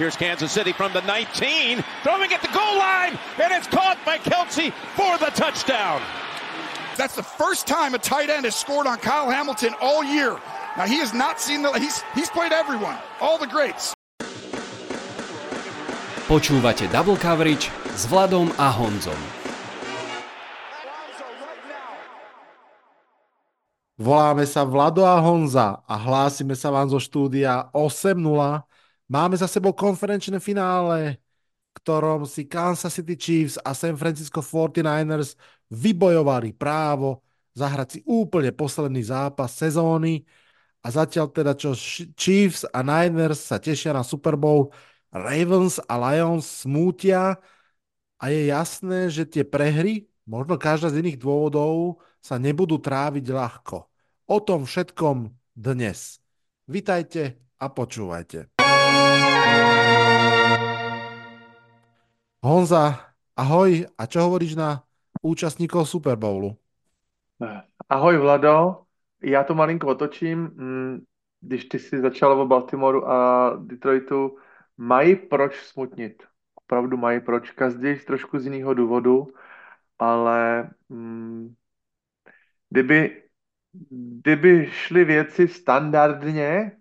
Here's Kansas City from the 19, throwing at the goal line, and it's caught by Kelsey for the touchdown. That's the first time a tight end has scored on Kyle Hamilton all year. Now he has not seen the he's he's played everyone, all the greats. Počúvate Double Coverage s Vladom a Honzom. Voláme sa Vlado a Honza a hlásime sa vám zo štúdia 8.0. Máme za sebou konferenčné finále, ktorom si Kansas City Chiefs a San Francisco 49ers vybojovali právo zahrať si úplne posledný zápas sezóny a zatiaľ teda, čo Chiefs a Niners sa tešia na Super Bowl, Ravens a Lions smútia a je jasné, že tie prehry, možno každá z iných dôvodov, sa nebudú tráviť ľahko. O tom všetkom dnes. Vitajte a počúvajte. Honza, ahoj. A čo hovoríš na účastníkov Super Bowlu? Ahoj Vlado, já to malinko otočím. Mm, když ty si začal o Baltimoru a Detroitu, mají proč smutnit. Opravdu mají proč. Každý trošku z jiného důvodu, ale mm, kdyby kdyby šly věci standardně,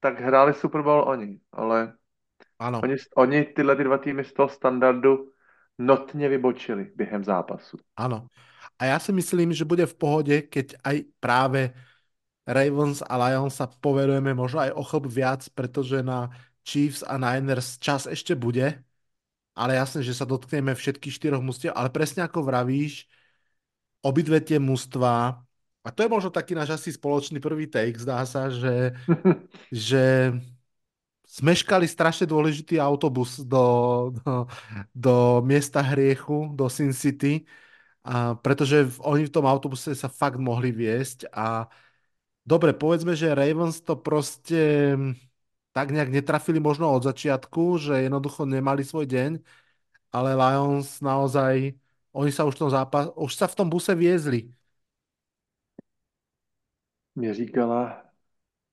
tak hráli Super Bowl oni, ale ano. Oni, oni tyhle ty dva týmy z toho standardu notně vybočili během zápasu. Ano. A já si myslím, že bude v pohodě, keď aj právě Ravens a Lions sa povedujeme možno aj o chlb viac, pretože na Chiefs a Niners čas ešte bude, ale jasné, že sa dotkneme všetkých štyroch mústiev, ale presne ako vravíš, obidve tie mústva a to je možno taký náš asi spoločný prvý take, zdá sa, že, že smeškali strašne dôležitý autobus do, do, do miesta hriechu, do Sin City, a pretože oni v tom autobuse sa fakt mohli viesť a dobre, povedzme, že Ravens to proste tak nejak netrafili možno od začiatku, že jednoducho nemali svoj deň, ale Lions naozaj, oni sa už v tom zápas, už sa v tom buse viezli mě říkala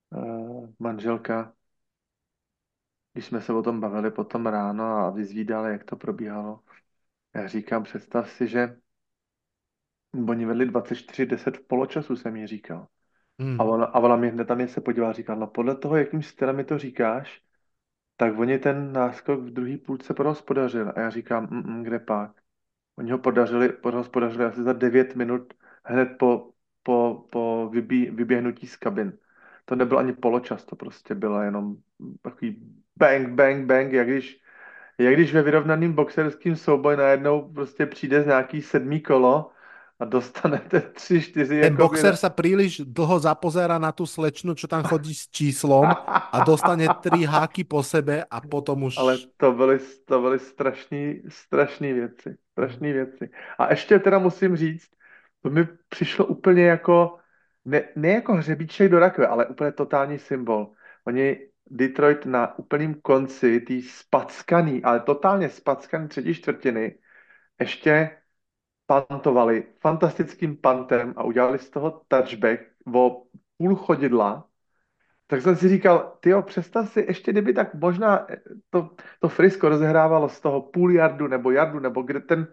uh, manželka, když jsme se o tom bavili potom ráno a vyzvídali, jak to probíhalo. Já říkám, představ si, že oni vedli 24-10 v poločasu, jsem jí říkal. Hmm. A, ona, a ona mě hned tam se podívala a říkala, no podle toho, jakým stylem mi to říkáš, tak oni ten náskok v druhé půlce prohospodařili. A já říkám, mm, mm, kde pak? Oni ho podařili, prohospodařili asi za 9 minut hned po po, po vybí, vyběhnutí z kabin. To nebyl ani poločas, to prostě bylo jenom takový bang, bang, bang, jak když, jak když ve vyrovnaným boxerským souboji najednou prostě přijde z nějaký sedmý kolo a dostanete tři, čtyři... Ten jako boxer by... sa príliš dlho zapozerá na tú slečnu, čo tam chodí s číslom a dostane tři háky po sebe a potom už... Ale to byly, to byly strašný, strašný věci. Strašný věci. A ještě teda musím říct, to mi přišlo úplně jako, ne, ne jako hřebíček do rakve, ale úplně totální symbol. Oni Detroit na úplném konci, tý spackaný, ale totálně spackaný třetí čtvrtiny, ještě pantovali fantastickým pantem a udělali z toho touchback o půl chodidla, tak jsem si říkal, ty jo, představ si, ještě kdyby tak možná to, to frisko rozehrávalo z toho půl jardu nebo jardu, nebo kde ten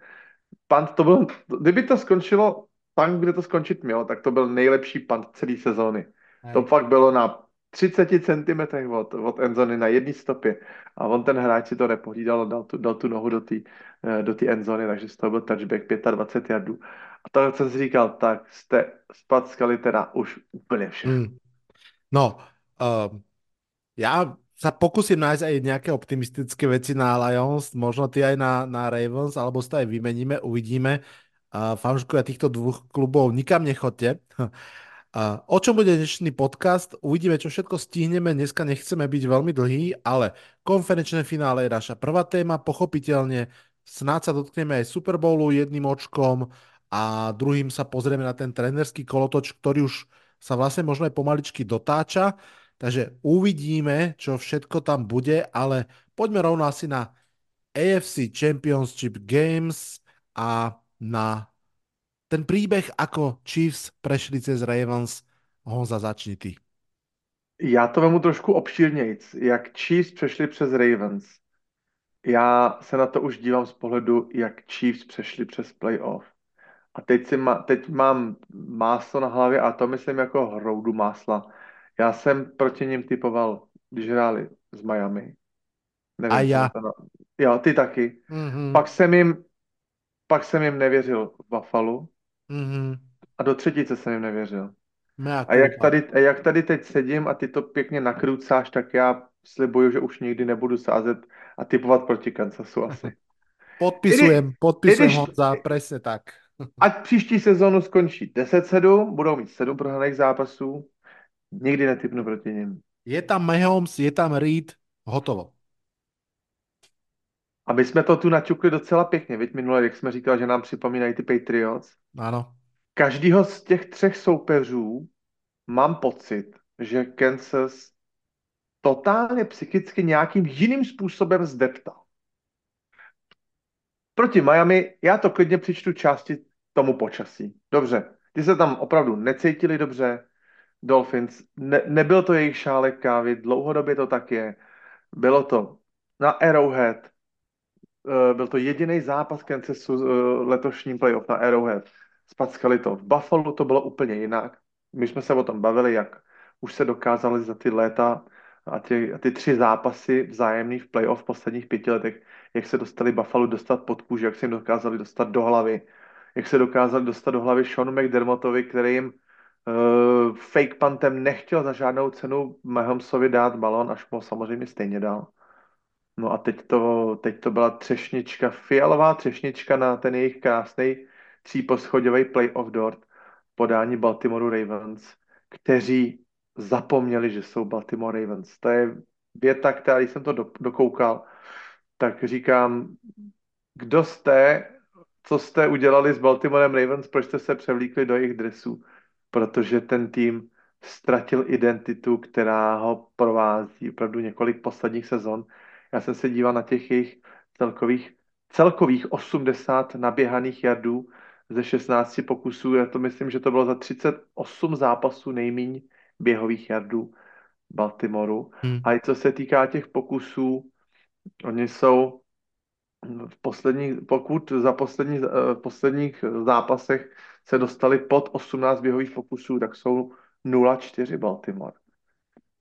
pant, to bylo, kdyby to skončilo tam, kde to skončit mělo, tak to byl nejlepší punt celé sezóny. Hej. To fakt bylo na 30 cm od, od endzony na jedné stopě. A on ten hráč si to nepohlídal dal tu, dal tu nohu do té eh, do endzony, takže z toho byl touchback 25 jardů. A to jsem si říkal, tak jste spackali teda už úplně všechno. Hmm. No, uh, já sa pokúsim nájsť aj nejaké optimistické veci na Lions, možno ty aj na, na Ravens, alebo si to aj vymeníme, uvidíme a fanúškovia týchto dvoch klubov, nikam nechoďte. A o čom bude dnešný podcast? Uvidíme, čo všetko stihneme. Dneska nechceme byť veľmi dlhý, ale konferenčné finále je naša prvá téma. Pochopiteľne snáď sa dotkneme aj Super Bowlu jedným očkom a druhým sa pozrieme na ten trenerský kolotoč, ktorý už sa vlastne možno aj pomaličky dotáča. Takže uvidíme, čo všetko tam bude, ale poďme rovno asi na AFC Championship Games a na ten príbeh, ako Chiefs prešli cez Ravens. Honza, začni ty. Já to vemu trošku obšírnějc, jak Chiefs přešli přes Ravens. Já se na to už dívám z pohledu, jak Chiefs přešli přes playoff. A teď, si ma, teď mám máslo na hlavě a to myslím jako hroudu másla. Já jsem proti ním typoval, když hráli z Miami. A já. To na... Jo, ty taky. Mm-hmm. Pak jsem jim pak jsem jim nevěřil v Buffalo Mm-hmm. a do třetice jsem jim nevěřil. Mea A jak tady, a jak tady teď sedím a ty to pěkně nakrucáš, tak já slibuju, že už nikdy nebudu sázet a typovat proti Kansasu asi. Podpisujem, podpisujem když- Honza, presne tak. Ať příští sezónu skončí 10-7, budou mít 7 prohraných zápasů, nikdy netypnu proti nim. Je tam Mahomes, je tam Reed, hotovo. A my jsme to tu naťukli docela pěkně, viď minule, jak jsme říkali, že nám připomínají ty Patriots. Áno. Každýho z těch třech soupeřů mám pocit, že Kansas totálně psychicky nějakým jiným způsobem zdeptal. Proti Miami, já to klidně přičtu části tomu počasí. Dobře, ty se tam opravdu necítili dobře, Dolphins, ne, nebyl to jejich šálek kávy, dlouhodobě to tak je. Bylo to na Arrowhead, byl to jediný zápas Kansasu eh, letošním playoff na Arrowhead. Spackali to. V Buffalo to bylo úplně jinak. My jsme se o tom bavili, jak už se dokázali za ty léta a ty, a ty tři zápasy vzájemný v playoff v posledních pěti letech, jak se dostali Buffalo dostat pod kůži, jak se jim dokázali dostat do hlavy, jak se dokázali dostat do hlavy Seanu McDermottovi, který jim uh, fake puntem nechtěl za žádnou cenu Mahomesovi dát balon, až mu samozřejmě stejně dal. No a teď to, teď to byla třešnička, fialová třešnička na ten jejich krásný tříposchodový playoff dort podání Baltimore Ravens, kteří zapomněli, že jsou Baltimore Ravens. To je věta, která, když jsem to do, dokoukal, tak říkám, kdo jste, co jste udělali s Baltimorem Ravens, proč jste se převlíkli do jejich dresů? Protože ten tým ztratil identitu, která ho provází opravdu několik posledních sezon. Já jsem se díval na těch jejich celkových, celkových 80 naběhaných jardů ze 16 pokusů. Já to myslím, že to bylo za 38 zápasů nejméně běhových jardů Baltimoru. Hmm. A i co se týká těch pokusů, oni jsou v posledních, pokud za poslední, v posledních zápasech se dostali pod 18 běhových pokusů, tak jsou 0-4 Baltimore.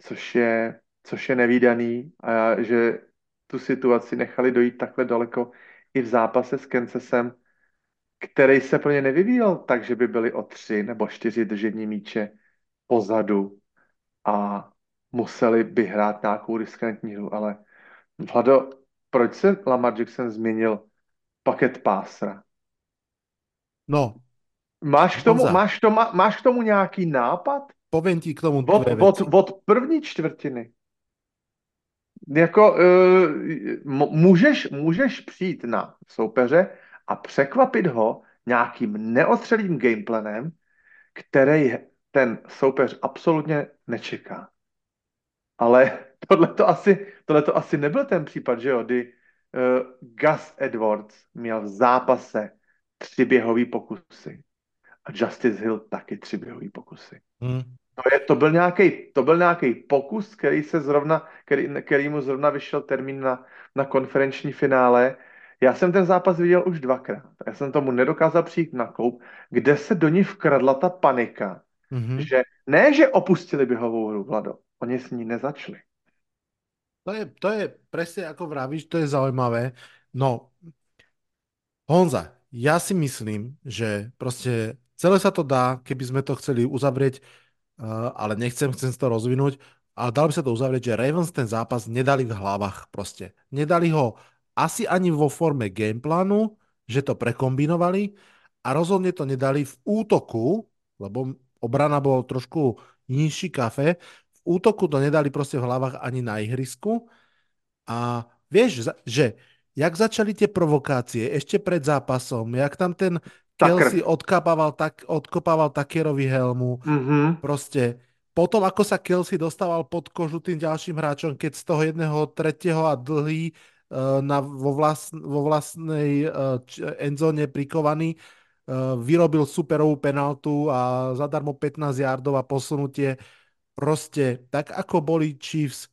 Což je, což je nevýdaný a já, že tu situaci nechali dojít takhle daleko i v zápase s Kansasem, který se pro ně nevyvíjel tak, že by byli o tři nebo čtyři držení míče pozadu a museli by hrát nějakou riskantní hru, ale Vlado, proč se Lamar Jackson změnil paket pásra? No, Máš k tomu, Honza. máš, to, má, máš k tomu nějaký nápad? poviem ti k tomu Od, od, od první čtvrtiny. Jako, uh, můžeš, můžeš přijít na soupeře a překvapit ho nějakým neotřelým gameplanem, který ten soupeř absolutně nečeká. Ale tohle to asi, tohleto asi nebyl ten případ, že jo, kdy uh, Gus Edwards měl v zápase tři běhové pokusy a Justice Hill taky tři běhové pokusy. Hm. To, je, to, byl nějaký, to byl nějaký pokus, který se zrovna, který, který mu zrovna vyšel termín na, na konferenční finále. Já jsem ten zápas viděl už dvakrát. Já jsem tomu nedokázal přijít na koup, kde se do ní vkradla ta panika, Mhm. že ne, že opustili běhovou hru, Vlado, oni s ní nezačali. To je, to je presne ako vravíš, to je zaujímavé. No, Honza, ja si myslím, že proste celé sa to dá, keby sme to chceli uzavrieť, uh, ale nechcem, chcem to rozvinúť, ale dalo by sa to uzavrieť, že Ravens ten zápas nedali v hlavách proste. Nedali ho asi ani vo forme gameplánu, že to prekombinovali a rozhodne to nedali v útoku, lebo obrana bol trošku nižší kafe, v útoku to nedali proste v hlavách ani na ihrisku a vieš, že jak začali tie provokácie ešte pred zápasom, jak tam ten Kelsey odkapával, tak, odkopával Takerovi helmu, Mhm. proste potom, ako sa Kelsey dostával pod kožu tým ďalším hráčom, keď z toho jedného tretieho a dlhý uh, na, vo, vlast, vo vlastnej uh, endzone prikovaný, uh, vyrobil superovú penaltu a zadarmo 15 yardov a posunutie. proste, tak ako boli Chiefs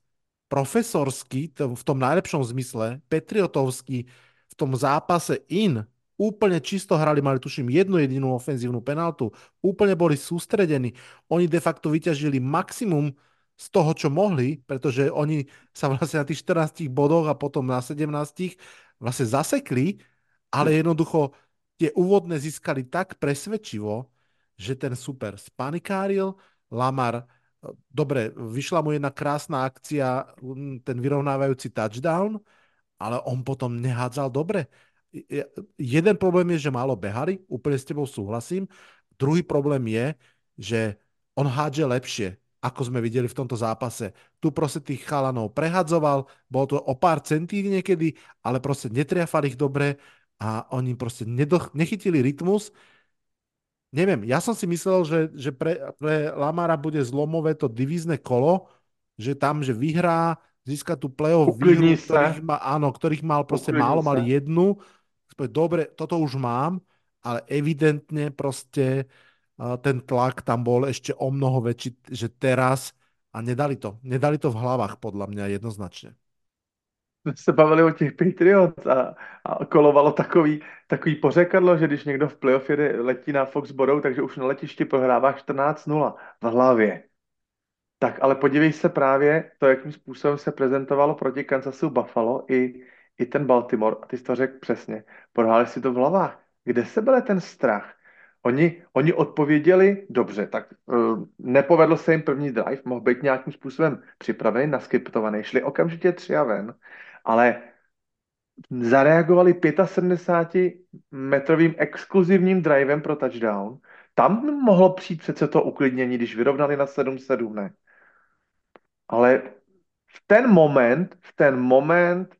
profesorský, v tom najlepšom zmysle, patriotovský, v tom zápase in, úplne čisto hrali, mali tuším jednu jedinú ofenzívnu penaltu, úplne boli sústredení. Oni de facto vyťažili maximum z toho, čo mohli, pretože oni sa vlastne na tých 14 bodoch a potom na 17 vlastne zasekli, ale jednoducho tie úvodné získali tak presvedčivo, že ten super spanikáril, Lamar, dobre, vyšla mu jedna krásna akcia, ten vyrovnávajúci touchdown, ale on potom nehádzal dobre. Jeden problém je, že málo behali, úplne s tebou súhlasím. Druhý problém je, že on hádže lepšie ako sme videli v tomto zápase. Tu proste tých chalanov prehadzoval, bolo to o pár centí niekedy, ale proste netriafali ich dobre a oni proste nedoch- nechytili rytmus. Neviem, ja som si myslel, že, že pre, pre Lamara bude zlomové to divízne kolo, že tam, že vyhrá, získa tu playoff výhru, ktorých, má, áno, ktorých mal proste Uklidni málo, mali jednu. Dobre, toto už mám, ale evidentne proste ten tlak tam bol ešte o mnoho väčší, že teraz a nedali to. Nedali to v hlavách podľa mňa jednoznačne. se bavili o těch Patriots a, a kolovalo takový, takový pořekadlo, že když někdo v playoff letí na Foxborough, takže už na letišti prohrává 14-0 v hlavě. Tak ale podívej se právě to, jakým způsobem se prezentovalo proti Kansasu Buffalo i, i ten Baltimore. A ty jsi to řekl přesně. Prohráli si to v hlavách. Kde se byl ten strach? Oni, oni odpověděli, dobře, tak uh, nepovedl se jim první drive, mohl být nějakým způsobem připravený, naskriptovaný, šli okamžitě tři a ven, ale zareagovali 75-metrovým exkluzivním drivem pro touchdown. Tam mohlo přijít přece to uklidnění, když vyrovnali na 7-7, ne? Ale v ten moment, v ten moment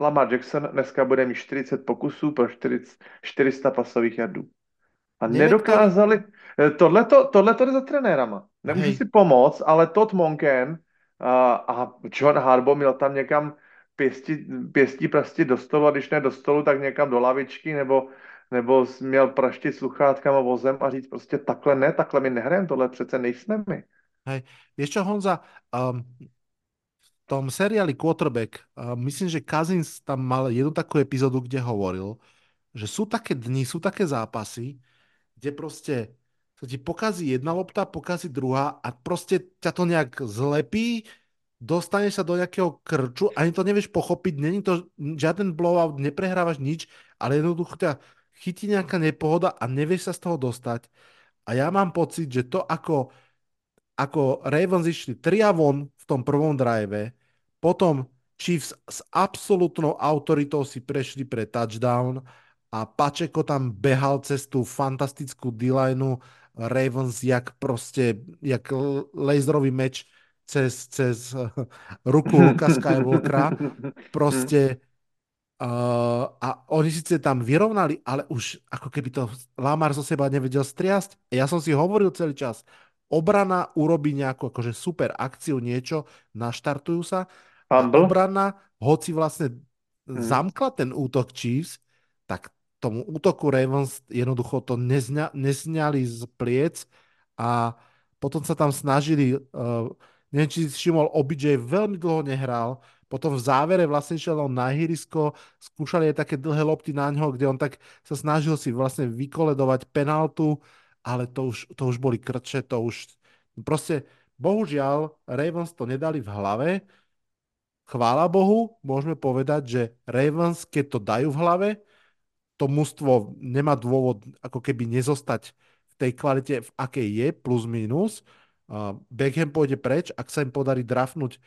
Lamar Jackson dneska bude mít 40 pokusů pro 40, 400 pasových jardů. A nedokázali... Eh, tohle to jde za trenérama. Nemůžu Hej. si pomoct, ale Todd Monken a, a John Harbo měl tam někam pěstí, pěstí prasti do stolu a když ne do stolu, tak někam do lavičky nebo, nebo měl praštit sluchátkama vozem a říct prostě takhle ne, takhle my nehrajeme, tohle přece nejsme my. Hej, čo, Honza, um, tom seriáli Quarterback, uh, myslím, že Cousins tam mal jednu takú epizódu, kde hovoril, že sú také dni, sú také zápasy, kde proste sa ti pokazí jedna lopta, pokazí druhá a proste ťa to nejak zlepí, dostaneš sa do nejakého krču, ani to nevieš pochopiť, není to žiaden blowout, neprehrávaš nič, ale jednoducho ťa chytí nejaká nepohoda a nevieš sa z toho dostať. A ja mám pocit, že to ako, ako Ravens išli 3 von v tom prvom drive, potom Chiefs s absolútnou autoritou si prešli pre touchdown a Pačeko tam behal cez tú fantastickú d Ravens jak proste, jak laserový meč cez, cez ruku Luka Skywalkera. Proste uh, a oni síce tam vyrovnali, ale už ako keby to Lamar zo seba nevedel striasť. Ja som si hovoril celý čas, obrana urobí nejakú akože super akciu, niečo, naštartujú sa Fumble. Obrana, hoci vlastne hmm. zamkla ten útok Chiefs, tak tomu útoku Ravens jednoducho to nezňa, nezňali z pliec a potom sa tam snažili, uh, neviem, či si všimol, OBJ veľmi dlho nehral, potom v závere vlastne išiel na ihrisko, skúšali aj také dlhé lopty na ňo, kde on tak sa snažil si vlastne vykoledovať penaltu, ale to už, to už boli krče, to už proste, bohužiaľ, Ravens to nedali v hlave, chvála Bohu, môžeme povedať, že Ravens, keď to dajú v hlave, to mužstvo nemá dôvod ako keby nezostať v tej kvalite, v akej je, plus minus. Beckham pôjde preč, ak sa im podarí drafnúť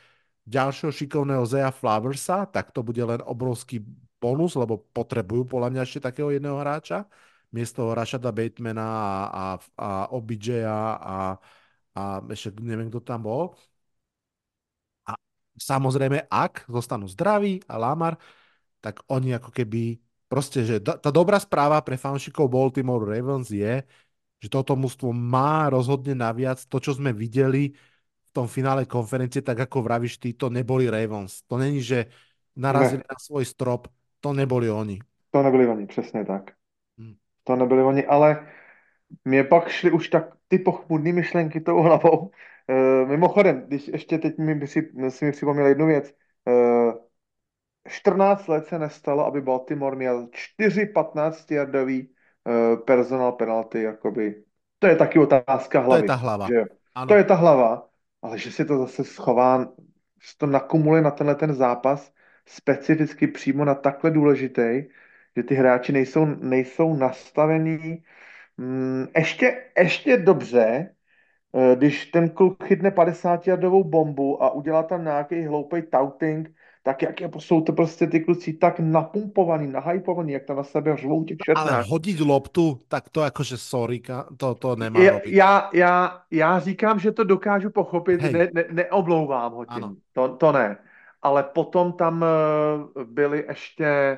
ďalšieho šikovného Zea Flowersa, tak to bude len obrovský bonus, lebo potrebujú podľa mňa ešte takého jedného hráča, miesto Rashada Batemana a, a, a OBJ a, a, a ešte neviem, kto tam bol. Samozrejme, ak zostanú zdraví a Lamar, tak oni ako keby proste, že tá dobrá správa pre fanšikov Baltimore Ravens je, že toto mužstvo má rozhodne naviac to, čo sme videli v tom finále konferencie, tak ako vravíš ty, to neboli Ravens. To není, že narazili ne. na svoj strop, to neboli oni. To nebyli oni, přesně tak. Hmm. To nebyli oni, ale mě pak šly už tak ty pochmurné myšlenky tou hlavou. E, mimochodem, když ještě teď mi, si, si mi připomněl jednu věc. E, 14 let se nestalo, aby Baltimore měl 4 15-jardový e, personal penalty, jakoby. To je taky otázka hlavy. To je ta hlava. Že? To je ta hlava, ale že si to zase schová, že to nakumuluje na tenhle ten zápas, specificky přímo na takhle důležitý, že ty hráči nejsou, nejsou nastavení mm, ještě, ještě dobře, eh, když ten kluk chytne 50-jardovou bombu a udělá tam nějaký hloupý touting, tak jak je, jsou to prostě ty kluci tak napumpovaní, nahypovaní, jak to na sebe řvou těch šetnář. Ale hodit loptu, tak to jakože sorry, to, to nemá je, Já, já, já říkám, že to dokážu pochopit, ne, ne, neoblouvám ho tím, to, to ne. Ale potom tam uh, byly ještě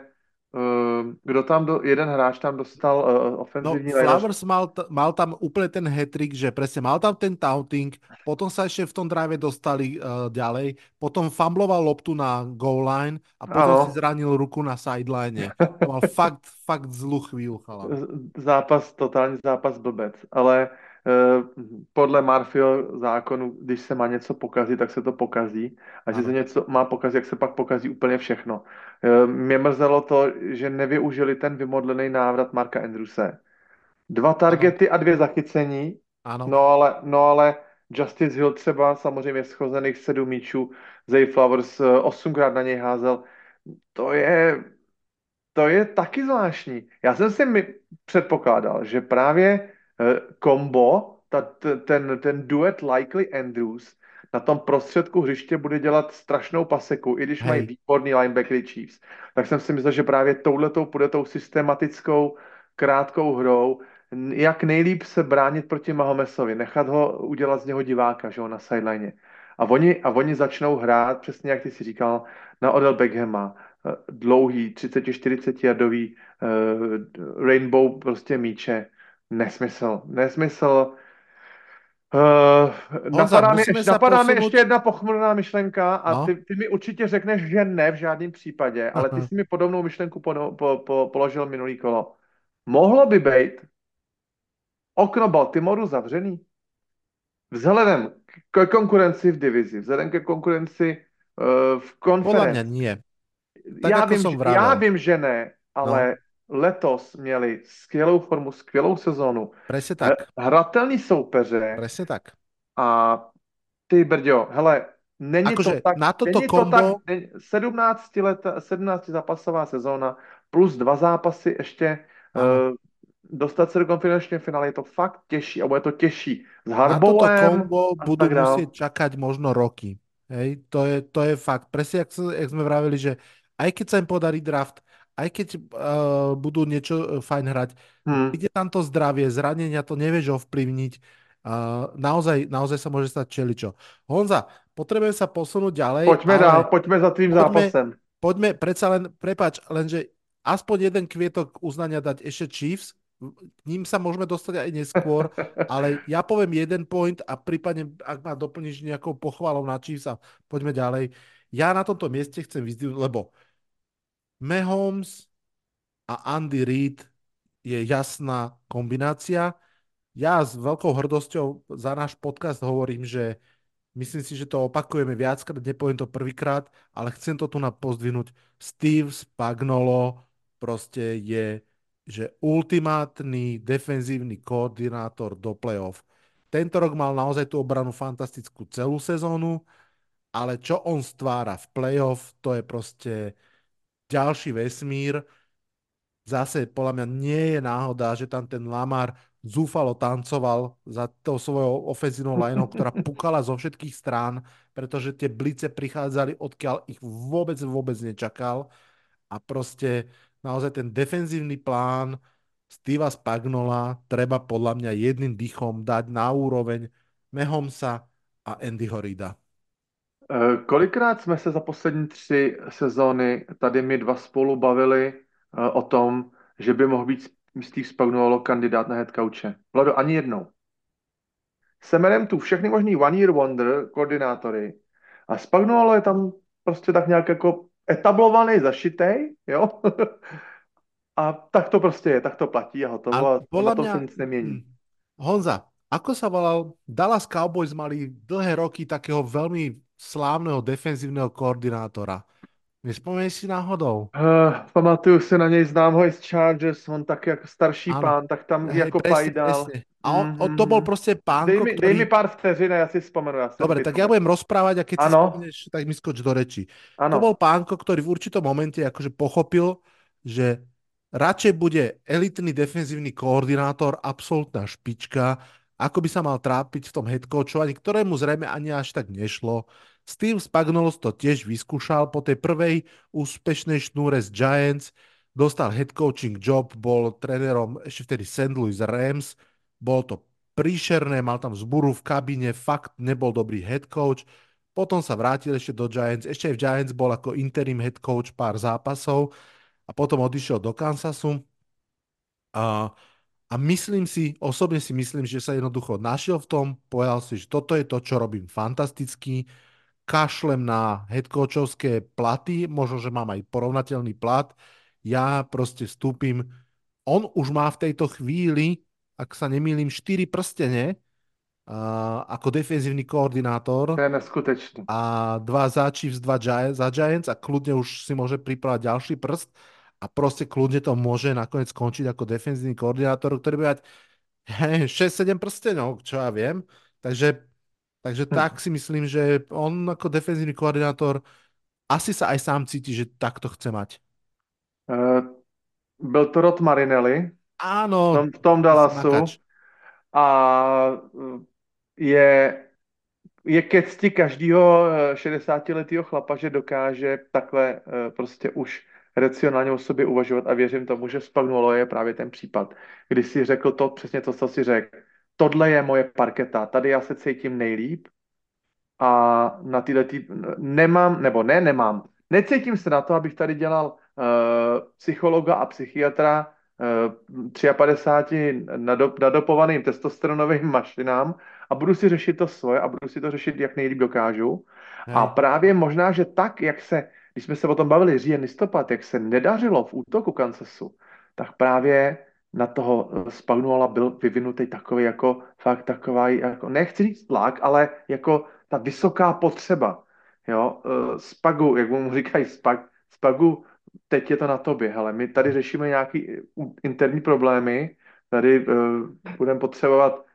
kdo tam, do, jeden hráč tam dostal uh, ofenzívní No, Flowers mal, mal tam úplne ten hetrik, že presne mal tam ten touting, potom sa ešte v tom drive dostali uh, ďalej, potom fumbloval loptu na goal line a potom ano. si zranil ruku na sideline. To mal fakt, fakt zlú chvíľu, chala. Zápas, totální zápas blbec, ale Eh, podle Marfio zákonu, když se má něco pokazit, tak se to pokazí. A že se něco má pokazit, jak se pak pokazí úplně všechno. Eh, mě mrzelo to, že nevyužili ten vymodlený návrat Marka Andrewse. Dva targety a dvě zachycení. Ano. No ale, no ale Justice Hill třeba samozřejmě schozených sedm míčů, Zay Flowers eh, osmkrát na něj házel. To je, to je taky zvláštní. Já jsem si mi předpokládal, že právě kombo, ta, ten, ten duet Likely Andrews na tom prostředku hřiště bude dělat strašnou paseku, i když Hej. mají výborný linebackery Chiefs. Tak jsem si myslel, že právě touhletou půjde tou systematickou krátkou hrou, jak nejlíp se bránit proti Mahomesovi, nechat ho udělat z něho diváka, že ho na sideline. A oni, a oni začnou hrát, přesně jak ty si říkal, na Odell Beckhama, eh, dlouhý, 30-40 jardový uh, rainbow prostě míče Nesmysl, nesmysl. Uh, napadá mi, ještě, napadá mi ještě jedna pochmurná myšlenka a no. ty, ty mi určitě řekneš, že ne v žádném případě, ale ty jsi mi podobnou myšlenku po, po, po, položil minulý kolo. Mohlo by být okno Baltimoru zavřený? Vzhledem k konkurenci v divizi, vzhledem ke konkurenci uh, v konferenci. Podle mě nie. Tak já, vím, já vím, že ne, ale no letos měli skvělou formu, skvělou sezónu. Presne tak. Hratelný soupeře. Presne tak. A ty, Brďo, hele, není akože to tak, na toto není kombo... to tak, 17, let, 17 zápasová sezóna plus dva zápasy ještě uh, dostat se do konferenčního finále, je to fakt těžší, a bude to těžší s Harbolem. Na toto kombo budú musieť čakať možno roky. Hej, to je, to je fakt. Presne, jak, jak sme vravili, že aj keď sa im podarí draft, aj keď uh, budú niečo eh, fajn hrať, hmm. ide tam to zdravie, zranenia to nevieš ovplyvniť. Uh, naozaj, naozaj sa môže stať čeličo. Honza, potrebujeme sa posunúť ďalej. Poďme dál, poďme za tým poďme, zápasem. Poďme, predsa len, prepač, lenže aspoň jeden kvietok uznania dať ešte Chiefs, k ním sa môžeme dostať aj neskôr, ale ja poviem jeden point a prípadne, ak ma doplníš nejakou pochválou na Chiefs a poďme ďalej. Ja na tomto mieste chcem vyzdvihnúť, lebo Mahomes a Andy Reid je jasná kombinácia. Ja s veľkou hrdosťou za náš podcast hovorím, že myslím si, že to opakujeme viackrát, nepoviem to prvýkrát, ale chcem to tu na pozdvihnúť. Steve Spagnolo proste je že ultimátny defenzívny koordinátor do playoff. Tento rok mal naozaj tú obranu fantastickú celú sezónu, ale čo on stvára v playoff, to je proste ďalší vesmír. Zase podľa mňa nie je náhoda, že tam ten Lamar zúfalo tancoval za tou svojou ofenzívnou lineou, ktorá pukala zo všetkých strán, pretože tie blice prichádzali, odkiaľ ich vôbec, vôbec nečakal. A proste naozaj ten defenzívny plán Steva Spagnola treba podľa mňa jedným dýchom dať na úroveň Mehomsa a Andy Horida. Eh, kolikrát jsme se za poslední tři sezóny tady my dva spolu bavili eh, o tom, že by mohl být Steve Spagnuolo kandidát na head coache? Vlado, ani jednou. Semerem tu všechny možný one year wonder koordinátory a Spagnuolo je tam prostě tak nějak jako etablovaný, zašitej, jo? a tak to prostě je, tak to platí a hotovo a, a to se nic nemění. Honza, ako sa volal? Dallas Cowboys mali dlhé roky takého veľmi slávneho defenzívneho koordinátora. Nespomíš si náhodou? Uh, pamatuju si na něj, znám ho i z Chargers, on tak jako starší Áno. pán, tak tam Hej, jako presne, pajdal. presne. A on, on to bol proste pánko, Dej mi, ktorý... dej mi pár vteřin a já si vzpomenu. Já si Dobre, tak ja vypomenu. budem rozprávať a keď si Áno. spomneš, tak mi skoč do reči. To Ano, bol pánko, ktorý v určitom momente akože pochopil, že radšej bude elitný defenzívny koordinátor, absolútna špička, ako by sa mal trápiť v tom headcoachovaní, ktorému zrejme ani až tak nešlo. Steve Spagnuolo to tiež vyskúšal po tej prvej úspešnej šnúre z Giants, dostal head coaching job, bol trénerom ešte vtedy St. Louis Rams, bolo to príšerné, mal tam zburu v kabíne, fakt nebol dobrý head coach. Potom sa vrátil ešte do Giants, ešte aj v Giants bol ako interim head coach pár zápasov a potom odišiel do Kansasu. A, a myslím si, osobne si myslím, že sa jednoducho našiel v tom, povedal si, že toto je to, čo robím fantasticky, kašlem na headcoachovské platy, možno, že mám aj porovnateľný plat, ja proste vstúpim, on už má v tejto chvíli, ak sa nemýlim, 4 prstene a, ako defenzívny koordinátor to je neskutečný. a dva za Chiefs, dva Giants, za Giants a kľudne už si môže pripravať ďalší prst a proste kľudne to môže nakoniec skončiť ako defenzívny koordinátor, ktorý bude mať 6-7 prstenov, čo ja viem. Takže, takže Hm. tak si myslím, že on ako defenzívny koordinátor asi sa aj sám cíti, že takto chce mať. Uh, byl to Rod Marinelli v Áno, tom, v tom Dallasu a uh, je, je ke cti každého 60-letého chlapa, že dokáže takhle prostě už racionálně o sobě uvažovat a věřím tomu, že Spagnuolo je právě ten případ, kdy si řekl to přesně to, co si řekl. Tohle je moje parketa, tady já se cítím nejlíp a na tyhle tý, nemám, nebo ne, nemám, necítím se na to, abych tady dělal uh, psychologa a psychiatra uh, 53 nadop, nadopovaným testosteronovým mašinám a budu si řešit to svoje a budu si to řešit, jak nejlíp dokážu. A Hej. právě možná, že tak, jak se, když jsme se o tom bavili říjen listopad, jak se nedařilo v útoku Kansasu, tak právě na toho eh, Spagnuola byl vyvinutý takový jako fakt takový, jako, nechci říct tlak, ale jako ta vysoká potřeba. Jo, eh, Spagu, jak mu říkají Spag, Spagu, teď je to na tobě, hele, my tady řešíme nějaký eh, interní problémy, tady uh, budeme potřebovat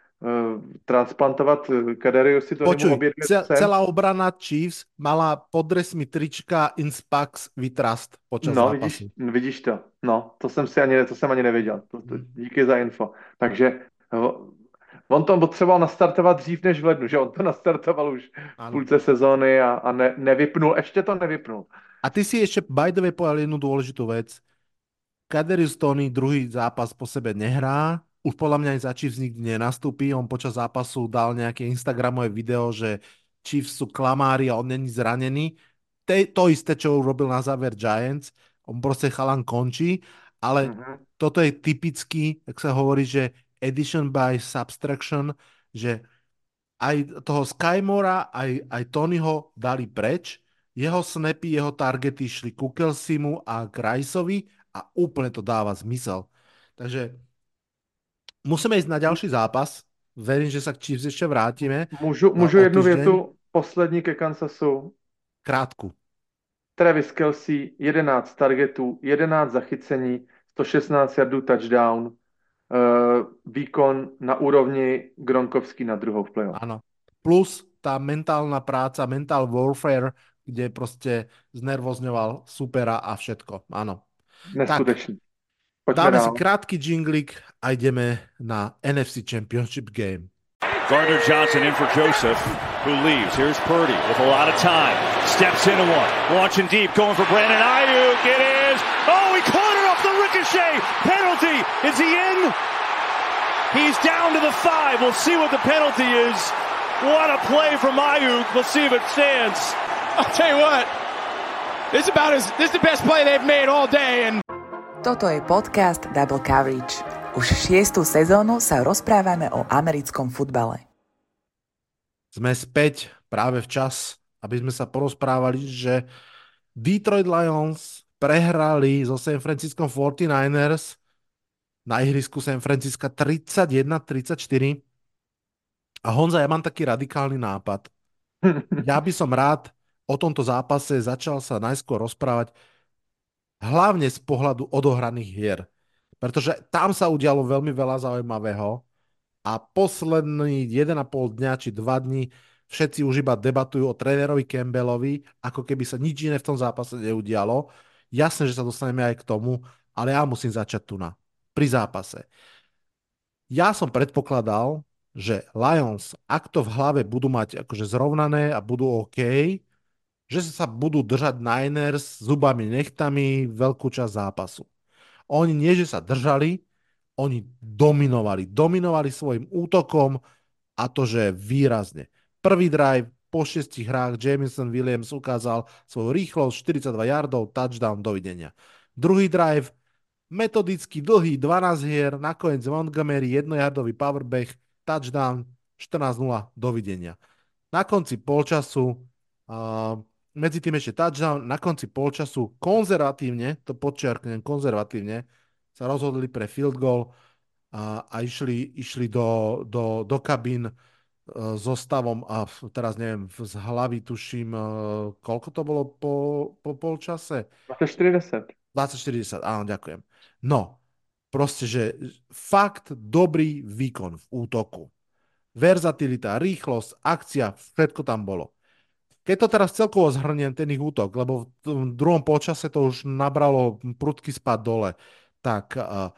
transplantovat uh, Kaderiusi to Počuj, obě dvě ce- sem. celá obrana Chiefs mala pod dresmi trička Inspax Vitrast počas No, zápasu. vidíš, vidíš to. No, to jsem si ani, to jsem ani nevěděl. To, to, díky za info. Takže o, on to potřeboval nastartovat dřív než v lednu, že on to nastartoval už v Áno. půlce sezóny a, a ne, nevypnul, ještě to nevypnul. A ty si ešte by the way povedal jednu dôležitú vec. Kaderius Tony druhý zápas po sebe nehrá, už podľa mňa aj za Chiefs nikdy nenastúpi, on počas zápasu dal nejaké Instagramové video, že Chiefs sú klamári a on není zranený. Te, to isté, čo urobil na záver Giants, on proste chalan končí, ale Mhm. toto je typický, jak sa hovorí, že edition by subtraction, že aj toho Skymora, aj, aj Tonyho dali preč, jeho snapy, jeho targety šli ku Kelsimu a k Riceovi a úplne to dáva zmysel. Takže musíme ísť na ďalší zápas. Verím, že sa k Chiefs ešte vrátime. Můžu, můžu jednu týždeň. větu, poslední ke Kansasu. Krátku. Travis Kelsey, 11 targetů, 11 zachycení, 116 yardů touchdown, uh, výkon na úrovni Gronkovský na druhou v playoff. Áno. Plus tá mentálna práca, mental warfare, kde proste znervozňoval supera a všetko. Áno. Neskutečný. Pojďme Dáme si dál. krátky jinglik a ideme na NFC Championship Game. Gardner Johnson in for Joseph, who leaves. Here's Purdy with a lot of time. Steps into one. Launching deep, going for Brandon Ayuk. It is. Oh, he caught it off the ricochet. Penalty. Is he in? He's down to the five. We'll see what the penalty is. What a play from Ayuk. We'll see if it stands. I'll tell you what. This is about as this is the best play they've made all day, and Toto je podcast Double Coverage. Už šiestu sezónu sa rozprávame o americkom futbale. Sme späť práve včas, aby sme sa porozprávali, že Detroit Lions prehrali so San Francisco 49ers na ihrisku San Francisca 31-34. A Honza, ja mám taký radikálny nápad. Ja by som rád o tomto zápase začal sa najskôr rozprávať hlavne z pohľadu odohraných hier. Pretože tam sa udialo veľmi veľa zaujímavého a posledný 1,5 dňa či 2 dní všetci už iba debatujú o trénerovi Campbellovi, ako keby sa nič iné v tom zápase neudialo. Jasné, že sa dostaneme aj k tomu, ale ja musím začať tu na, pri zápase. Ja som predpokladal, že Lions, ak to v hlave budú mať akože zrovnané a budú OK, že sa budú držať Niners zubami, nechtami veľkú časť zápasu. Oni nie, že sa držali, oni dominovali. Dominovali svojim útokom a to, že výrazne. Prvý drive po šiestich hrách Jameson Williams ukázal svoju rýchlosť 42 yardov, touchdown, dovidenia. Druhý drive, metodicky dlhý 12 hier, nakoniec Montgomery jednojardový powerback, touchdown, 14-0, dovidenia. Na konci polčasu, uh, medzi tým ešte touchdown, na konci polčasu konzervatívne, to podčiarknem, konzervatívne, sa rozhodli pre field goal a, a išli, išli do, do, do kabín uh, so stavom a teraz neviem, z hlavy tuším, uh, koľko to bolo po, po polčase? 24-10. 24-10, áno, ďakujem. No, proste, že fakt dobrý výkon v útoku. Verzatilita, rýchlosť, akcia, všetko tam bolo. Keď to teraz celkovo zhrniem, ten ich útok, lebo v druhom počase to už nabralo prudký spad dole, tak uh,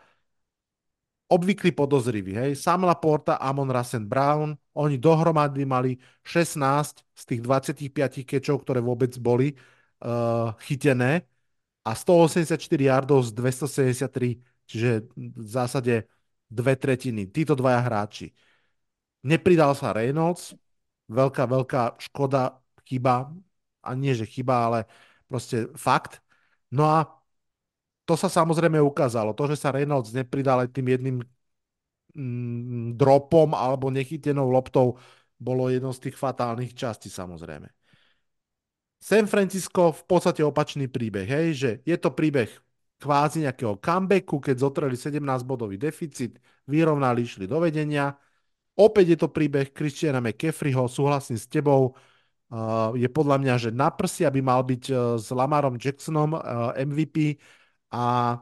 obvyklí podozriví, hej, Sam Laporta, Amon Rasen Brown, oni dohromady mali 16 z tých 25 kečov, ktoré vôbec boli uh, chytené a 184 yardov z 273, čiže v zásade dve tretiny, títo dvaja hráči. Nepridal sa Reynolds, veľká, veľká škoda, chyba, a nie že chyba, ale proste fakt. No a to sa samozrejme ukázalo. To, že sa Reynolds nepridal aj tým jedným mm, dropom alebo nechytenou loptou, bolo jedno z tých fatálnych častí samozrejme. San Francisco v podstate opačný príbeh, hej, že je to príbeh kvázi nejakého comebacku, keď zotreli 17-bodový deficit, vyrovnali, išli do vedenia. Opäť je to príbeh Christiana McCaffreyho, súhlasím s tebou, je podľa mňa, že na prsi, aby mal byť uh, s Lamarom Jacksonom uh, MVP, a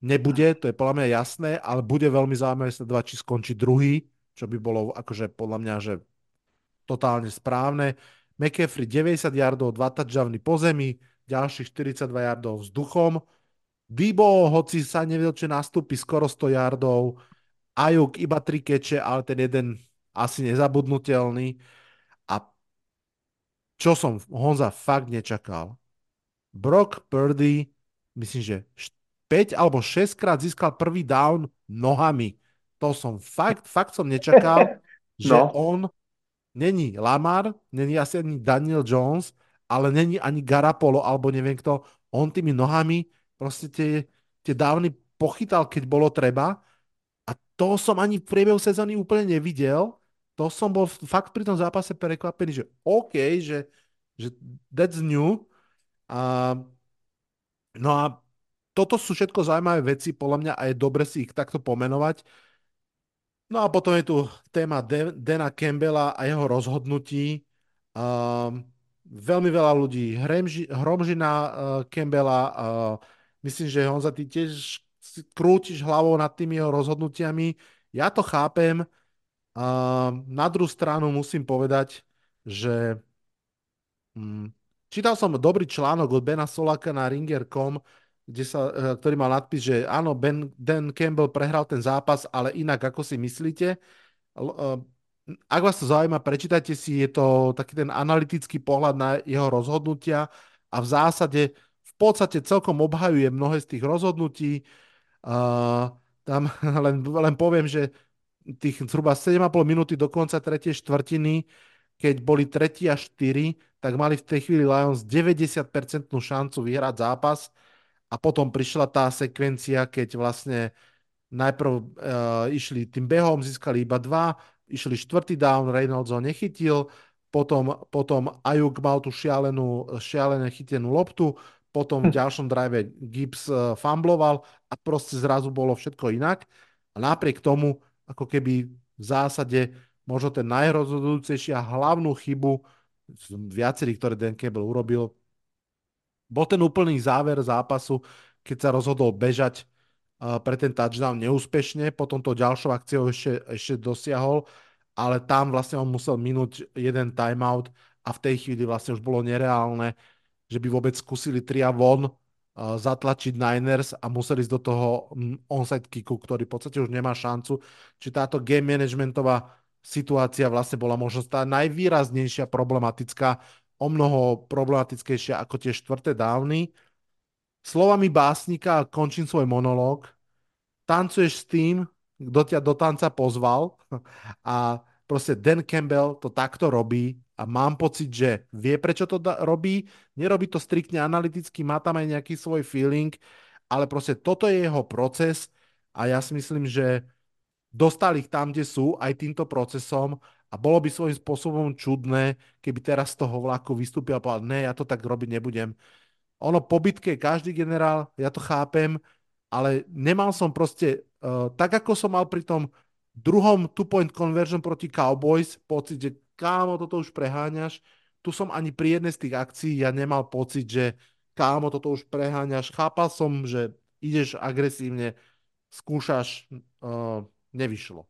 nebude, to je podľa mňa jasné, ale bude veľmi zaujímavé sledovať, či skončí druhý, čo by bolo akože podľa mňa, že totálne správne. McCaffrey 90 yardov, 2 touchdowny po zemi, ďalších 42 yardov vzduchom. Debo, hoci sa nevedel, nastúpi skoro 100 yardov. Ajuk iba 3 keče, ale ten jeden asi nezabudnutelný. Čo som Honza fakt nečakal. Brock Purdy myslím, že 5 alebo 6 krát získal prvý down nohami. To som fakt, fakt som nečakal, že no. on není Lamar, není asi ani Daniel Jones, ale není ani Garapolo, alebo neviem kto. On tými nohami proste tie, tie dávny pochytal, keď bolo treba. A to som ani v priebehu sezóny úplne nevidel. To som bol fakt pri tom zápase prekvapený, že OK, že, že that's new. A No a toto sú všetko zaujímavé veci, podľa mňa a je dobre si ich takto pomenovať. No a potom je tu téma Dana Campbella a jeho rozhodnutí. Um, veľmi veľa ľudí hromží, hromží na uh, Campbella. Uh, myslím, že Honza, ty tiež krútiš hlavou nad tými jeho rozhodnutiami. Ja to chápem. Uh, na druhú stranu musím povedať, že um, Čítal som dobrý článok od Bena Solaka na Ringer.com, kde sa, eh, ktorý mal nadpis, že áno, Ben, Dan Campbell prehral ten zápas, ale inak, ako si myslíte. Eh, ak vás to zaujíma, prečítajte si, je to taký ten analytický pohľad na jeho rozhodnutia a v zásade v podstate celkom obhajuje mnohé z tých rozhodnutí. Uh, tam len, len poviem, že tých zhruba 7,5 minúty do konca tretej štvrtiny keď boli 3 a 4, tak mali v tej chvíli Lions 90% šancu vyhrať zápas a potom prišla tá sekvencia, keď vlastne najprv uh, išli tým behom, získali iba dva, išli štvrtý down, Reynolds ho nechytil, potom, potom Ajuk mal tú šialenú, šialené chytenú loptu, potom v ďalšom drive Gibbs uh, fumbloval a proste zrazu bolo všetko inak. A napriek tomu, ako keby v zásade možno ten najrozhodujúcejší a hlavnú chybu z viacerých, ktoré Dan Campbell urobil, bol ten úplný záver zápasu, keď sa rozhodol bežať pre ten touchdown neúspešne, potom to ďalšou akciou ešte, ešte dosiahol, ale tam vlastne on musel minúť jeden timeout a v tej chvíli vlastne už bolo nereálne, že by vôbec skúsili tria von zatlačiť Niners a museli ísť do toho mm, onside kicku, ktorý v podstate už nemá šancu. Či táto game managementová situácia vlastne bola možno tá najvýraznejšia problematická, o mnoho problematickejšia ako tie štvrté dávny. Slovami básnika končím svoj monológ. Tancuješ s tým, kto ťa do tanca pozval a proste Dan Campbell to takto robí a mám pocit, že vie, prečo to robí. Nerobí to striktne analyticky, má tam aj nejaký svoj feeling, ale proste toto je jeho proces a ja si myslím, že dostal ich tam, kde sú, aj týmto procesom a bolo by svojím spôsobom čudné, keby teraz z toho vlaku vystúpil a povedal, ne, ja to tak robiť nebudem. Ono po každý generál, ja to chápem, ale nemal som proste, uh, tak ako som mal pri tom druhom two-point conversion proti Cowboys, pocit, že kámo, toto už preháňaš, tu som ani pri jednej z tých akcií ja nemal pocit, že kámo, toto už preháňaš. Chápal som, že ideš agresívne, skúšaš, uh, nevyšlo.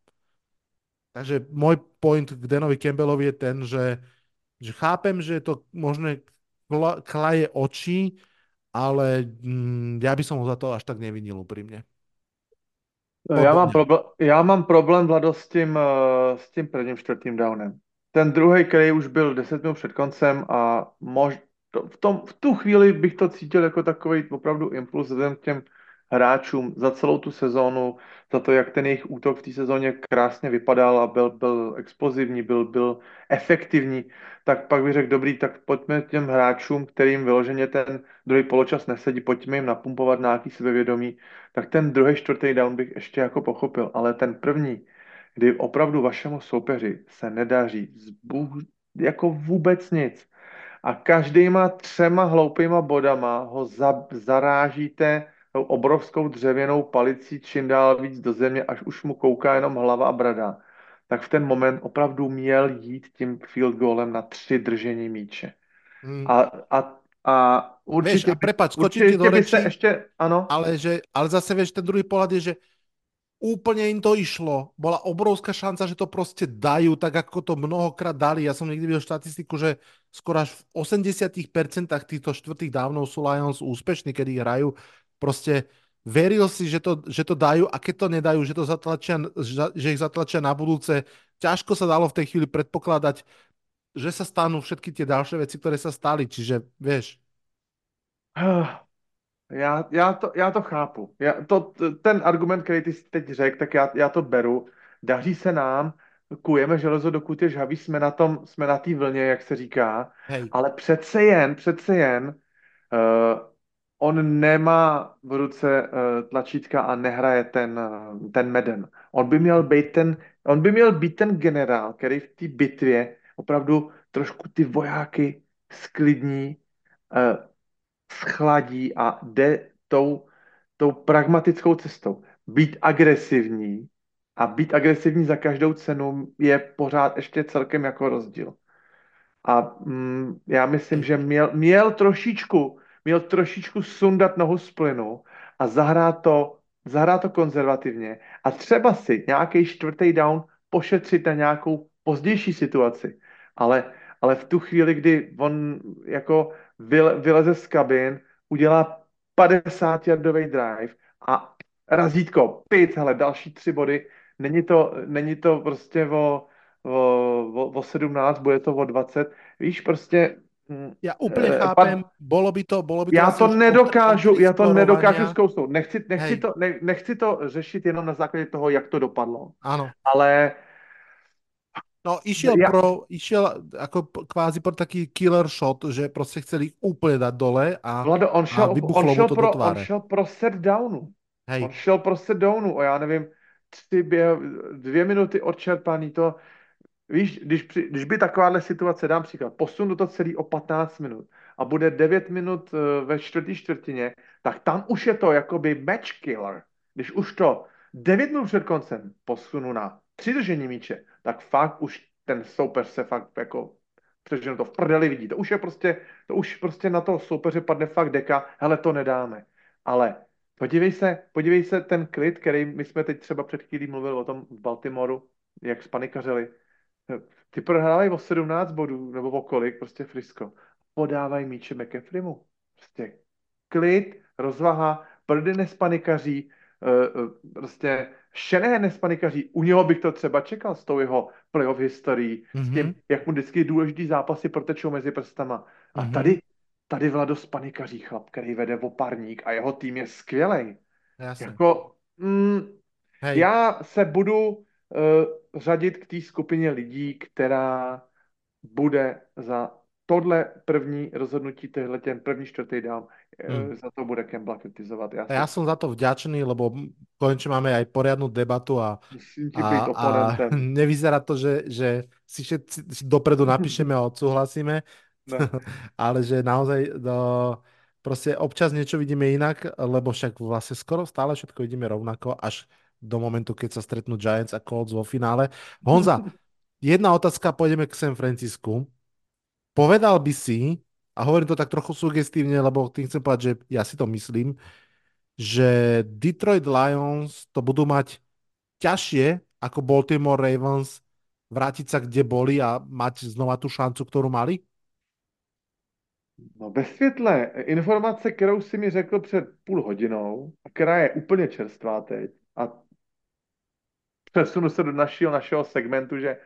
Takže môj point k Danovi Campbellovi je ten, že, že chápem, že je to možné klaje oči, ale mm, ja by som ho za to až tak nevinil úprimne. No, já mám, problém, já mám problém, Vlado, s tím, uh, s tím prvním čtvrtým downem. Ten druhý, který už byl 10 minut před koncem a mož, to, v, tom, v tu chvíli bych to cítil jako takový opravdu impuls vzhledem k těm hráčům za celou tu sezónu, za to, jak ten jejich útok v té sezóně krásně vypadal a byl, byl explozivní, byl, byl efektivní, tak pak bych řekl, dobrý, tak pojďme těm hráčům, kterým vyloženě ten druhý poločas nesedí, pojďme jim napumpovat nějaký sebevědomí, tak ten druhý, čtvrtý down bych ještě jako pochopil, ale ten první, kdy opravdu vašemu soupeři se nedaří zbůh, jako vůbec nic a každýma třema hloupýma bodama ho za, zarážíte tou obrovskou dřevěnou palicí čím dál víc do země, až už mu kouká jenom hlava a brada, tak v ten moment opravdu měl jít tím field goalem na tři držení míče. Hmm. A, a, a určitě, vieš, a prepač, určitě do reči, ještě, ano. Ale, že, ale zase vieš, ten druhý pohľad je, že úplne im to išlo. Bola obrovská šanca, že to proste dajú, tak ako to mnohokrát dali. Ja som niekdy videl štatistiku, že skoro až v 80% týchto štvrtých dávnov sú Lions úspešní, kedy hrajú Proste veril si, že to, že to dajú a keď to nedajú, že, to zatlačia, že ich zatlačia na budúce, ťažko sa dalo v tej chvíli predpokladať, že sa stanú všetky tie ďalšie veci, ktoré sa stali. Čiže, vieš. Já, já, to, já to chápu. Já, to, ten argument, který ty teď řekl, tak já, já to beru. Daří se nám, kujeme železo, dokud je žhavý, jsme na tom, jsme na té vlně, jak se říká, Hej. ale přece jen, přece jen uh, on nemá v ruce uh, tlačítka a nehraje ten, uh, ten meden. On by měl být ten, on by měl být ten generál, který v té bitvě opravdu trošku ty vojáky sklidní, uh, schladí a jde tou, tou pragmatickou cestou. Být agresivní a být agresivní za každou cenu je pořád ještě celkem jako rozdíl. A mm, já myslím, že měl, měl trošičku měl trošičku sundat nohu z plynu a zahrát to, zahrát to konzervativně a třeba si nějaký čtvrtý down pošetřit na nějakou pozdější situaci. Ale, ale v tu chvíli, kdy on jako vyleze z kabin, udělá 50 yardový drive a razítko, pět, hele, další tři body, není to, není to prostě o, o, o, o 17, bude to o 20. Víš, prostě Mm, já úplně eh, chápem, pan, bolo by to, bolo by to Já to nedokážu, já to nedokážu zkousnout. Nechci, nechci, to, ne, nechci to řešit jenom na základě toho, jak to dopadlo. Ano. Ale No, išiel, ja... pro, išiel ako kvázi pro taký killer shot, že prostě chceli úplně dát dole a, Vlado, on šel, a on šel to pro, do tváře. On šel pro set downu. Hej. On šel pro set downu a já nevím, tři bě, dvě minuty odčerpaný to, Víš, když, při, když by takováhle situace, dám příklad, posunu to celý o 15 minut a bude 9 minut eh, ve čtvrtý čtvrtině, tak tam už je to jakoby match killer. Když už to 9 minut před koncem posunu na tři držení míče, tak fakt už ten soupeř se fakt jako přeženo to v prdeli vidí. To už je prostě, to už prostě na toho soupeře padne fakt deka, hele, to nedáme. Ale podívej se, podívej se ten klid, který my jsme teď třeba před chvílí mluvili o tom v Baltimoru, jak spanikařili. Ty prohrávají o 17 bodů, nebo o kolik, prostě Frisko. Podávají míče McAfrimu. Prostě klid, rozvaha, prdy nespanikaří, Eh, eh, prostě šené nespanikaří. U něho bych to třeba čekal s tou jeho playoff historií, mm-hmm. s tím, mhm. jak mu vždycky důležitý zápasy protečou mezi prstama. A mm-hmm. tady, tady Vlado spanikaří chlap, který vede opárník a jeho tým je skvělý. Jako, mm, já se budu uh, řadit k té skupině lidí, která bude za tohle první rozhodnutí, tohle ten první čtvrtý dám, hmm. za to bude Kembla kritizovat. Já, ja som za to vďačný, lebo konečne máme aj poriadnu debatu a, a, a nevyzerá to, že, že si všetci dopredu napíšeme a odsúhlasíme, ale že naozaj no, proste občas niečo vidíme inak, lebo však vlastne skoro stále všetko vidíme rovnako, až do momentu, keď sa stretnú Giants a Colts vo finále. Honza, jedna otázka, pôjdeme k San Francisku. Povedal by si, a hovorím to tak trochu sugestívne, lebo tým chcem povedať, že ja si to myslím, že Detroit Lions to budú mať ťažšie ako Baltimore Ravens vrátiť sa kde boli a mať znova tu šancu, kterou mali? No ve světle informace, kterou si mi řekl před půl hodinou, a která je úplně čerstvá teď, a přesunu se do našeho, našeho segmentu, že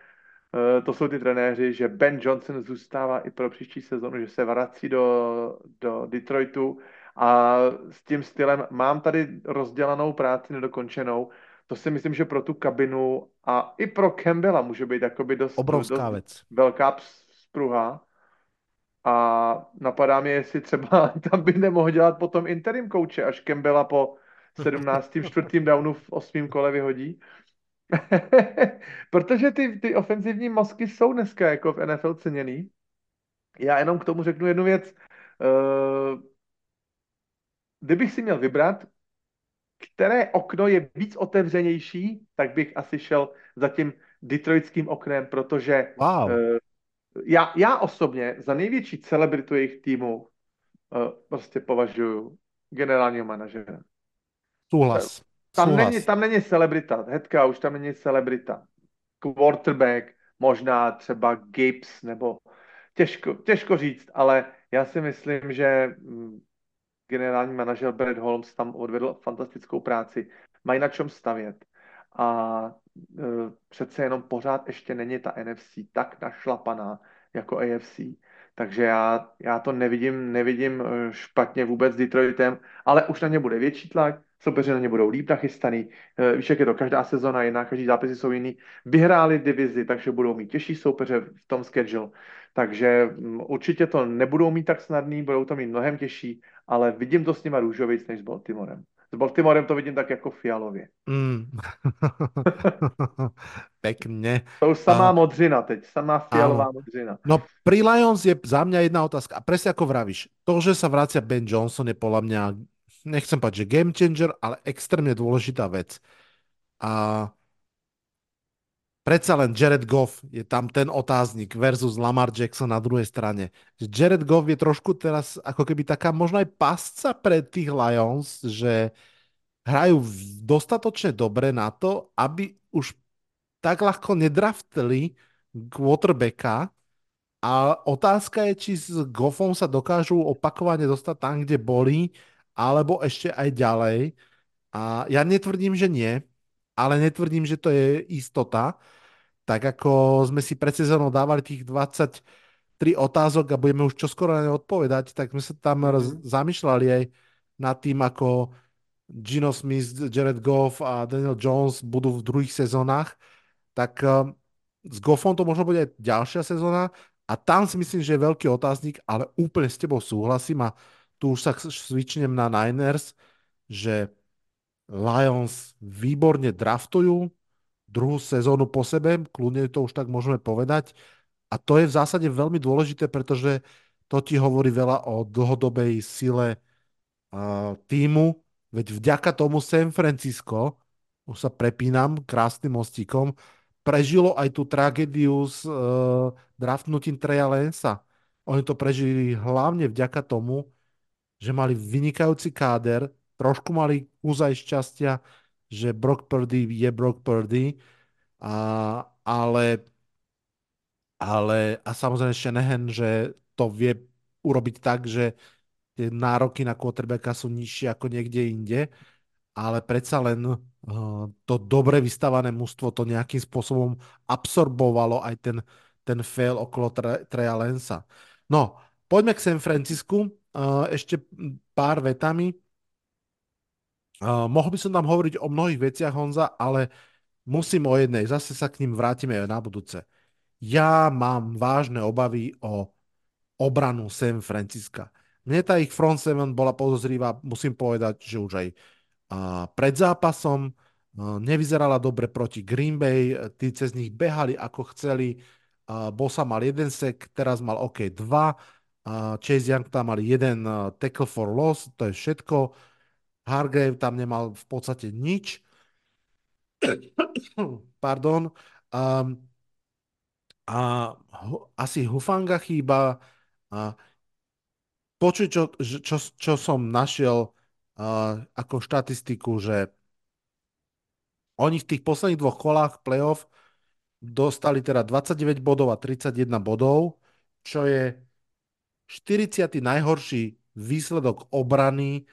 to jsou ty trenéři, že Ben Johnson zůstává i pro příští sezonu, že se vrací do, do Detroitu a s tím stylem mám tady rozdělanou práci nedokončenou. To si myslím, že pro tu kabinu a i pro Campbella může být jakoby dost, Obrovská dost věc. velká spruha. A napadá mě, jestli třeba tam by nemohl dělat potom interim kouče, až Campbella po 17. čtvrtým downu v osmém kole vyhodí. Protože ty, ty ofenzivní mozky jsou dneska jako v NFL ceněný. Já jenom k tomu řeknu jednu věc. Uh, kdybych si měl vybrat, které okno je víc otevřenější, tak bych asi šel za tím detroitským oknem, protože wow. uh, já, já osobně za největší celebritu jejich týmu uh, prostě považuji generálního manažera. Souhlas. Tam není, tam není celebrita, Hedka už tam není celebrita. Quarterback, možná třeba Gibbs, nebo těžko, těžko říct, ale já si myslím, že mm, generální manažer Brad Holmes tam odvedl fantastickou práci. Mají na čem stavět. A e, přece jenom pořád ještě není ta NFC tak našlapaná jako AFC. Takže já, já to nevidím, nevidím e, špatně vůbec s Detroitem, ale už na ně bude větší tlak, soupeři na ně budou líp nachystaný. Eh, víš, jak je to, každá sezona jiná, každý zápasy jsou jiný. Vyhráli divizi, takže budou mít těžší soupeře v tom schedule. Takže mm, určitě to nebudou mít tak snadný, budou to mít mnohem těžší, ale vidím to s nima růžovic než s Baltimorem. S Baltimorem to vidím tak jako fialově. Mm. Pekne. To už samá uh, modřina teď, samá fialová áno. modřina. No pri Lions je za mňa jedna otázka. A presne ako vravíš, to, že sa vracia Ben Johnson je podľa mňa nechcem povedať, že game changer, ale extrémne dôležitá vec. A predsa len Jared Goff je tam ten otáznik versus Lamar Jackson na druhej strane. Jared Goff je trošku teraz ako keby taká možno aj pasca pre tých Lions, že hrajú dostatočne dobre na to, aby už tak ľahko nedraftili quarterbacka, a otázka je, či s Goffom sa dokážu opakovane dostať tam, kde boli alebo ešte aj ďalej. A ja netvrdím, že nie, ale netvrdím, že to je istota. Tak ako sme si pred sezónou dávali tých 23 otázok a budeme už čoskoro na ne odpovedať, tak sme sa tam mm-hmm. zamýšľali aj nad tým, ako Gino Smith, Jared Goff a Daniel Jones budú v druhých sezónach. Tak um, s Goffom to možno bude aj ďalšia sezóna a tam si myslím, že je veľký otáznik, ale úplne s tebou súhlasím a tu už sa svičnem na Niners, že Lions výborne draftujú druhú sezónu po sebe, kľudne to už tak môžeme povedať. A to je v zásade veľmi dôležité, pretože To ti hovorí veľa o dlhodobej sile uh, týmu, veď vďaka tomu San Francisco, už sa prepínam krásnym mostíkom, prežilo aj tú tragédiu s uh, draftnutím Treja Lensa. Oni to prežili hlavne vďaka tomu, že mali vynikajúci káder, trošku mali úzaj šťastia, že Brock Purdy je Brock Purdy, a, ale, ale a samozrejme Shanahan, že to vie urobiť tak, že tie nároky na quarterbacka sú nižšie ako niekde inde, ale predsa len uh, to dobre vystavané mužstvo to nejakým spôsobom absorbovalo aj ten, ten fail okolo Treja Lensa. No, poďme k San Francisku. Uh, ešte pár vetami. Uh, by som tam hovoriť o mnohých veciach, Honza, ale musím o jednej. Zase sa k ním vrátime na budúce. Ja mám vážne obavy o obranu San Francisca. Mne tá ich front seven bola podozrivá, musím povedať, že už aj pred zápasom nevyzerala dobre proti Green Bay, tí cez nich behali ako chceli, Bosa mal jeden sek, teraz mal OK 2, Chase Young tam mal jeden tackle for loss, to je všetko, Hargrave tam nemal v podstate nič, pardon, um, a asi Hufanga chýba, a počuť, čo, čo, čo som našiel uh, ako štatistiku, že oni v tých posledných dvoch kolách playoff dostali teda 29 bodov a 31 bodov, čo je 40. najhorší výsledok obrany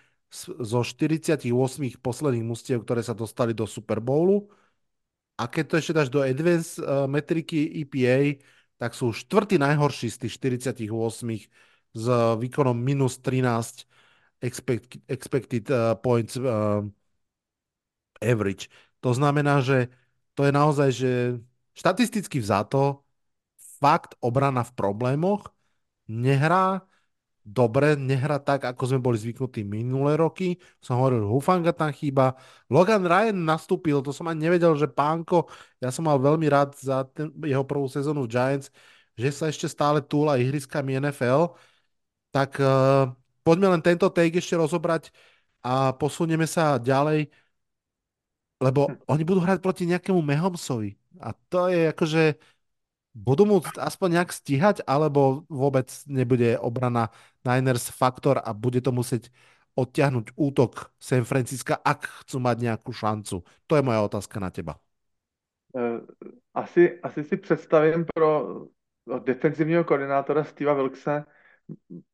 zo 48 posledných mustiev, ktoré sa dostali do Super Bowlu. A keď to ešte dáš do advanced uh, metriky EPA, tak sú štvrtý najhorší z tých 48 s výkonom minus 13 expect, expected uh, points uh, average. To znamená, že to je naozaj, že štatisticky vzato fakt obrana v problémoch nehrá dobre, nehrá tak, ako sme boli zvyknutí minulé roky. Som hovoril, Hufanga tam chýba. Logan Ryan nastúpil, to som ani nevedel, že pánko, ja som mal veľmi rád za ten, jeho prvú sezónu v Giants, že sa ešte stále túla ihriskami NFL. Tak uh, poďme len tento take ešte rozobrať a posunieme sa ďalej, lebo oni budú hrať proti nejakému Mahomsovi. A to je akože budú môcť aspoň nejak stíhať, alebo vôbec nebude obrana Niners faktor a bude to musieť odtiahnuť útok San Francisca, ak chcú mať nejakú šancu? To je moja otázka na teba. Eh, asi, asi si představím pro defenzivního koordinátora Steva Wilkse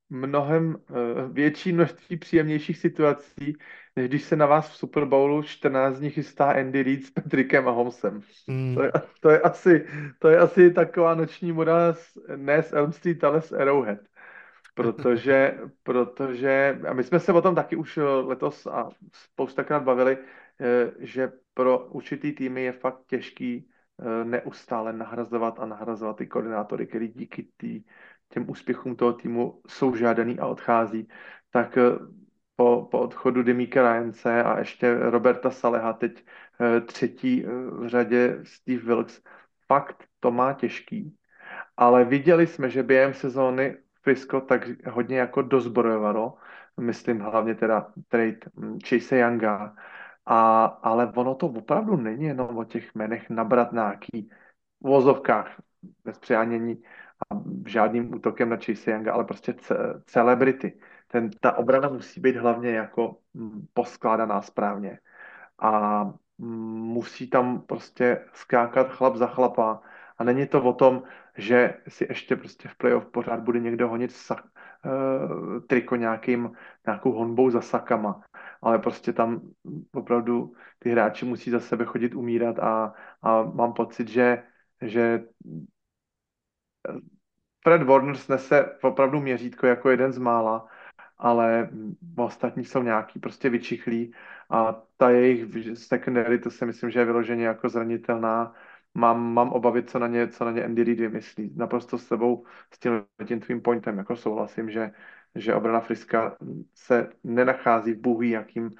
mnohem eh, větší množství příjemnějších situací, než když se na vás v Super Bowlu 14 dní chystá Andy Reid s Patrickem a Holmesem. Mm. To, je, to, je asi, to je asi taková noční moda ne z Elm Street, ale z Arrowhead. Protože, protože, a my jsme se o tom taky už letos a spoustakrát bavili, eh, že pro určitý týmy je fakt těžký eh, neustále nahrazovat a nahrazovat ty koordinátory, který díky tý, těm úspěchům toho týmu jsou žádaný a odchází, tak eh, po, po odchodu Demíka Ryance a ještě Roberta Saleha, teď eh, třetí eh, v řadě Steve Wilkes, fakt to má těžký. Ale viděli jsme, že během sezóny Frisco tak hodně jako dozbrojovalo, myslím hlavně teda trade hm, Chase Younga, a, ale ono to opravdu není jenom o těch jmenech nabrat nějaký vozovkách bez přehánění a žádným útokem na Chase Younga, ale prostě ce- celebrity. Ten, ta obrana musí být hlavně jako mm, poskládaná správně. A mm, musí tam prostě skákat chlap za chlapa. A není to o tom, že si ještě prostě v playoff pořád bude někdo honit sak, uh, triko nějakým, nějakou honbou za sakama. Ale prostě tam opravdu ty hráči musí za sebe chodit umírat a, a mám pocit, že, že Fred Warner snese opravdu měřítko jako jeden z mála, ale ostatní jsou nějaký prostě vyčichlí a ta jejich secondary, to si myslím, že je vyloženě jako zranitelná. Mám, mám obavy, co na ně, co na ně Andy Reid vymyslí. Naprosto s sebou s tím, tím tvým pointem jako souhlasím, že, že obrana Friska se nenachází v bůhví jakým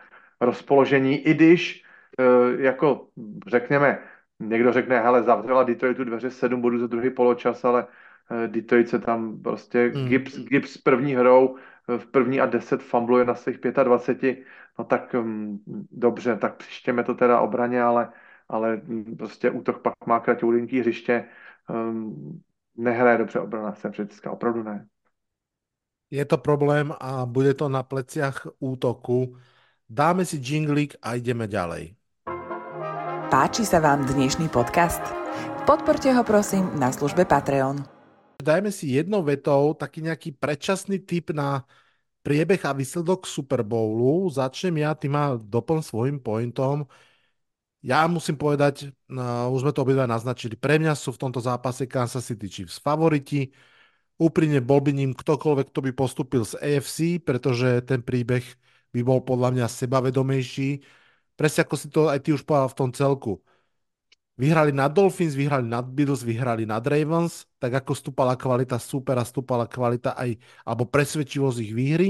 rozpoložení, i když eh, jako řekněme, někdo řekne, hele, zavřela Detroitu dveře 7 bodů za druhý poločas, ale Eh, Detroit se tam prostě Mm. Gibbs, Gibbs první hrou v první a deset fumbluje na svých 25, no tak um, dobře, tak přištěme to teda obraně, ale, ale prostě útok pak má kratoulinký hřiště, um, nehraje dobře obrana San Francisco, opravdu ne. Je to problém a bude to na pleciach útoku. Dáme si jinglik a ideme ďalej. Páči sa vám dnešný podcast? Podporte ho prosím na službe Patreon. Dajme si jednou vetou taký nejaký predčasný tip na priebeh a výsledok Super Bowlu. Začnem ja, ty ma doplň svojim pointom. Ja musím povedať, no, už sme to obidva naznačili, pre mňa sú v tomto zápase Kansas City Chiefs favoriti. Úprimne bol by ním ktokoľvek, kto by postupil z AFC, pretože ten príbeh by bol podľa mňa sebavedomejší. Presne ako si to aj ty už povedal v tom celku. Vyhrali nad Dolphins, vyhrali nad Bills, vyhrali nad Ravens, tak ako stúpala kvalita supera, stúpala kvalita aj, alebo presvedčivosť ich výhry.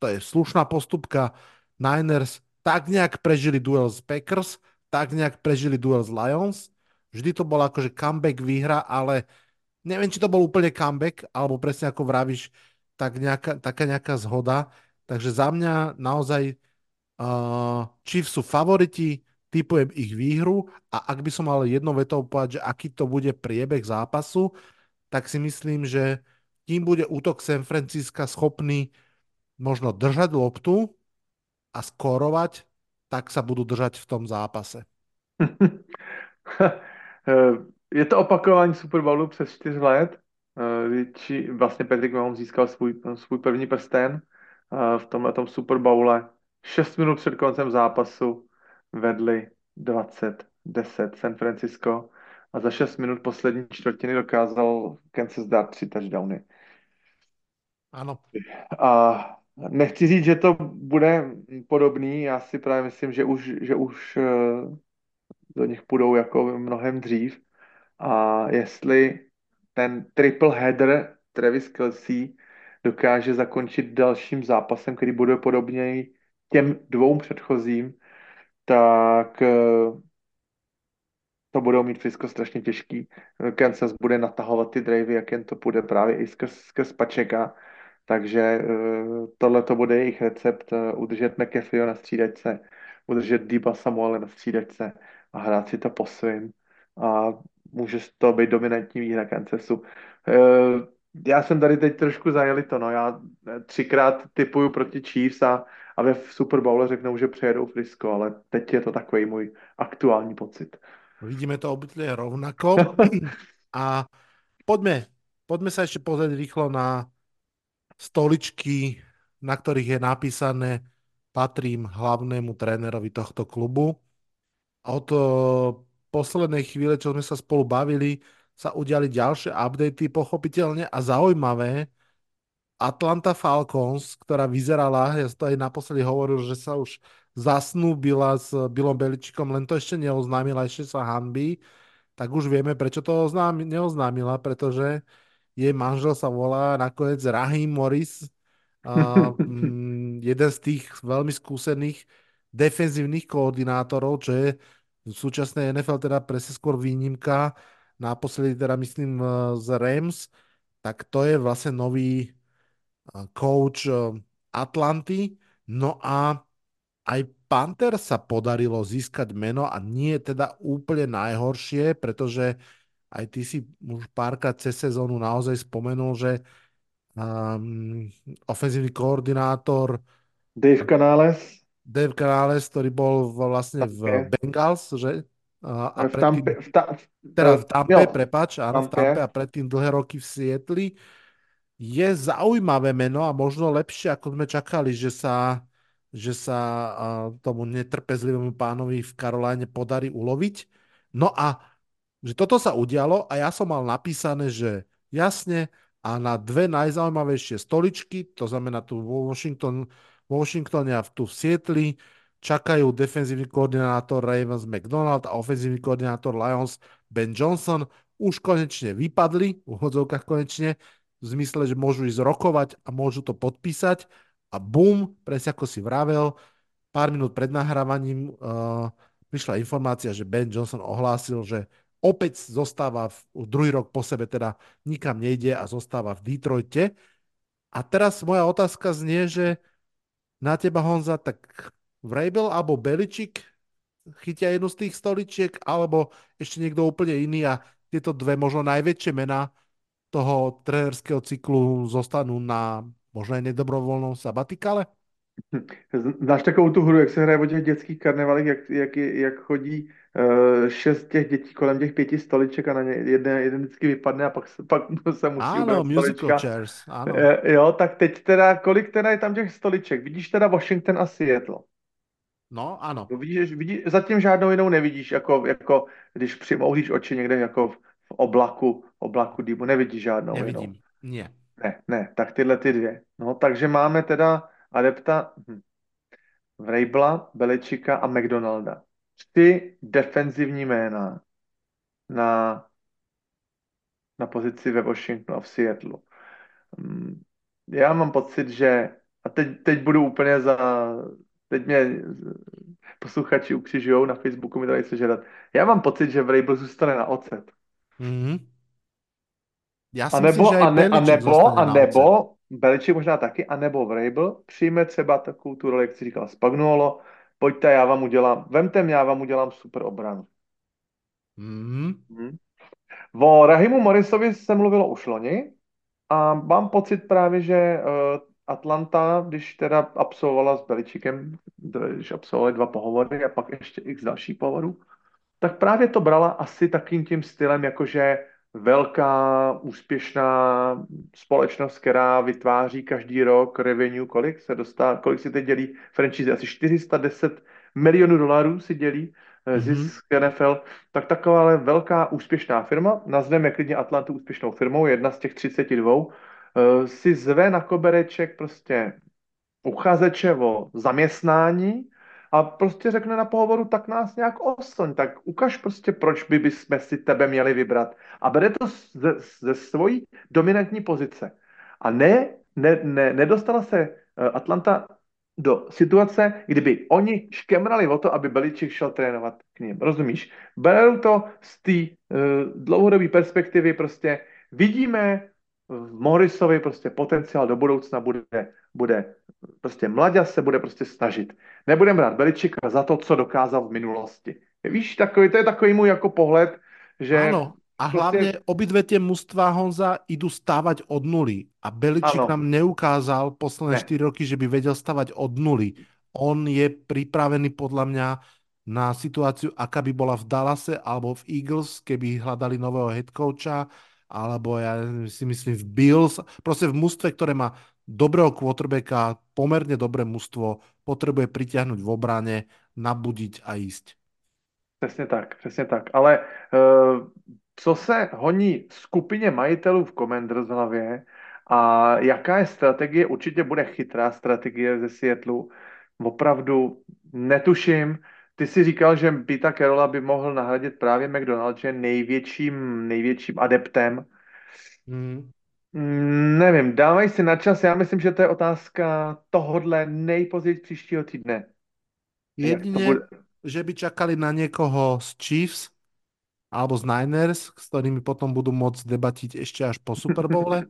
To je slušná postupka. Niners tak nejak prežili duel s Packers, tak nejak prežili duel s Lions. Vždy to bola akože comeback výhra, ale neviem, či to bol úplne comeback, alebo presne ako vravíš, tak nejaká, taká nejaká zhoda. Takže za mňa naozaj uh, Chiefs sú favoriti, typujem ich výhru a ak by som mal jednou vetou povedať, že aký to bude priebeh zápasu, tak si myslím, že kým bude útok San Francisca schopný možno držať loptu a skórovať, tak sa budú držať v tom zápase. Je to opakování Super Bowlu přes čtyř let, či vlastně Patrick Mahomes získal svůj, svůj první prsten v tomhle Super Bowle. 6 minut před koncem zápasu vedli 20-10 San Francisco a za 6 minut poslední čtvrtiny dokázal Kansas dát tři touchdowny. Ano. A nechci říct, že to bude podobný, já si právě myslím, že už, že už do nich půjdou jako mnohem dřív. A jestli ten triple header Travis Kelsey dokáže zakončit dalším zápasem, který bude podobněji těm dvou předchozím, tak to budou mít Fisko strašně těžký. Kansas bude natahovat ty drivey, jak jen to půjde právě i skrz, skrz Pačeka. Takže tohle to bude jejich recept, udržet McAfee na střídačce, udržet Diba Samuele na střídačce a hrát si to po svým. A může to být dominantní výhra Kansasu. Já jsem tady teď trošku zajeli to, no já třikrát typuju proti Chiefs a, a ve Super Bowle řeknou, že přejedou Frisco, ale teď je to takový můj aktuální pocit. Vidíme to obvykle rovnako. A poďme, poďme sa ešte pozrieť rýchlo na stoličky, na ktorých je napísané patrím hlavnému trénerovi tohto klubu. Od poslednej chvíle, čo sme sa spolu bavili, sa udiali ďalšie updaty, pochopiteľne a zaujímavé. Atlanta Falcons, ktorá vyzerala, ja to aj naposledy hovoril, že sa už zasnúbila s Billom Beličikom, len to ešte neoznámila, ešte sa hanbí, tak už vieme, prečo to oznámi, neoznámila, pretože jej manžel sa volá nakoniec Rahim Morris, mm, jeden z tých veľmi skúsených defenzívnych koordinátorov, čo je v súčasnej NFL teda presne skôr výnimka, naposledy teda myslím z Rams, tak to je vlastne nový coach Atlanty. No a aj Panther sa podarilo získať meno a nie teda úplne najhoršie, pretože aj ty si už párkrát cez sezónu naozaj spomenul, že um, ofenzívny koordinátor Dave Canales Dave Canales, ktorý bol vlastne v Bengals, že? A, v predtým, Tampe, v ta, teda v Tampe, jo, prepač, áno, v Tampe a predtým dlhé roky v Sietli. Je zaujímavé meno a možno lepšie, ako sme čakali, že sa že sa tomu netrpezlivému pánovi v Karoláne podarí uloviť. No a že toto sa udialo a ja som mal napísané, že jasne a na dve najzaujímavejšie stoličky, to znamená tu vo, Washington, vo Washingtone a tu v Sietli, čakajú defenzívny koordinátor Ravens McDonald a ofenzívny koordinátor Lions Ben Johnson. Už konečne vypadli, v úvodzovkách konečne, v zmysle, že môžu ísť rokovať a môžu to podpísať a bum, presne ako si vravel, pár minút pred nahrávaním uh, prišla informácia, že Ben Johnson ohlásil, že opäť zostáva v, druhý rok po sebe, teda nikam nejde a zostáva v Detroite. A teraz moja otázka znie, že na teba Honza, tak Vrabel alebo Beličik chytia jednu z tých stoličiek, alebo ešte niekto úplne iný a tieto dve možno najväčšie mená toho trenerského cyklu zostanú na možno aj nedobrovoľnom sabatikale? Znáš takovou tu hru, jak se hraje o těch dětských karnevalech, jak, jak, jak chodí uh, šest těch dětí kolem těch pěti stoliček a na ně jeden, jeden vždycky vypadne a pak se, pak se musí Ano, musical chairs, ano. Uh, jo, tak teď teda, kolik teda je tam těch stoliček? Vidíš teda Washington a Seattle. No, ano. No, vidíš, vidíš, zatím žádnou jinou nevidíš, jako, jako když přimouhlíš oči někde jako v, v oblaku, oblaku dýmu, nevidíš žádnou Nevidím, jinou. nie. Ne, ne, tak tyhle ty dvě. No, takže máme teda adepta hm, Vrabla, Belečika a McDonalda. Tři defenzivní jména na, na pozici ve Washingtonu a v Seattleu. Hm, já mám pocit, že a teď, teď budu úplně za teď mě posluchači ukřižujou na Facebooku, mi to se žedat. Já mám pocit, že Vrabel zůstane na ocet. Mm-hmm. Já a nebo, myslím, a, ne, a nebo, a nebo. Beliček možná taky, a nebo Vrabel přijme třeba takovou tu roli, jak si říkal Spagnuolo, pojďte, já vám udělám, vemte mě, já vám udělám super obranu. Mm-hmm. Hmm. O Rahimu Morrisovi se mluvilo už loni a mám pocit právě, že uh, Atlanta, když teda absolvovala s Beličikem, když absolvovali dva pohovory a pak ještě x dalších pohovorů, tak právě to brala asi takým tím stylem, jakože velká, úspěšná společnost, která vytváří každý rok revenue, kolik se dostá, kolik si teď dělí franchise, asi 410 milionů dolarů si dělí mm-hmm. zisk NFL, tak taková ale velká úspěšná firma, nazveme klidně Atlantu úspěšnou firmou, jedna z těch 32, eh, si zve na kobereček prostě uchazeče o zaměstnání a prostě řekne na pohovoru, tak nás nějak oslň, tak ukaž prostě, proč by bychom si tebe měli vybrat. A bere to ze, ze svojí dominantní pozice. A ne, ne, ne, nedostala se eh, Atlanta do situace, kdyby oni škemrali o to, aby Beliček šel trénovat k ním. Rozumíš? Berou to z té uh, dlouhodobé perspektivy, prostě vidíme v Morrisovi prostě potenciál do budoucna bude, bude prostě mladě se bude prostě snažit. Nebudeme brát Beličika za to, co dokázal v minulosti. Víš, takový, to je takový můj jako pohled, že... Ano, a hlavně prostě... obidve tie mužstva Honza idú stávať od nuly. A Beličik ano. nám neukázal posledné ne. 4 roky, že by vedel stavať od nuly. On je pripravený podľa mňa na situáciu, aká by bola v Dallase alebo v Eagles, keby hľadali nového head coacha, alebo ja si myslím v Bills, proste v mústve, ktoré má dobrého quarterbacka, pomerne dobré mužstvo, potrebuje pritiahnuť v obrane, nabudiť a ísť. Přesně tak, přesně tak. Ale uh, co se honí skupině majitelů v Commanders v hlavě a jaká je strategie, určitě bude chytrá strategie ze Seattleu, opravdu netuším. Ty si říkal, že Pita Carola by mohl nahradit právě McDonald, že je největším, největším adeptem. Hmm. Nevím, dávaj si na čas, já myslím, že to je otázka tohodle nejpozději příštího týdne. Jedine, bude... že by čakali na někoho z Chiefs, alebo z Niners, s ktorými potom budú môcť debatiť ešte až po Super Bowle.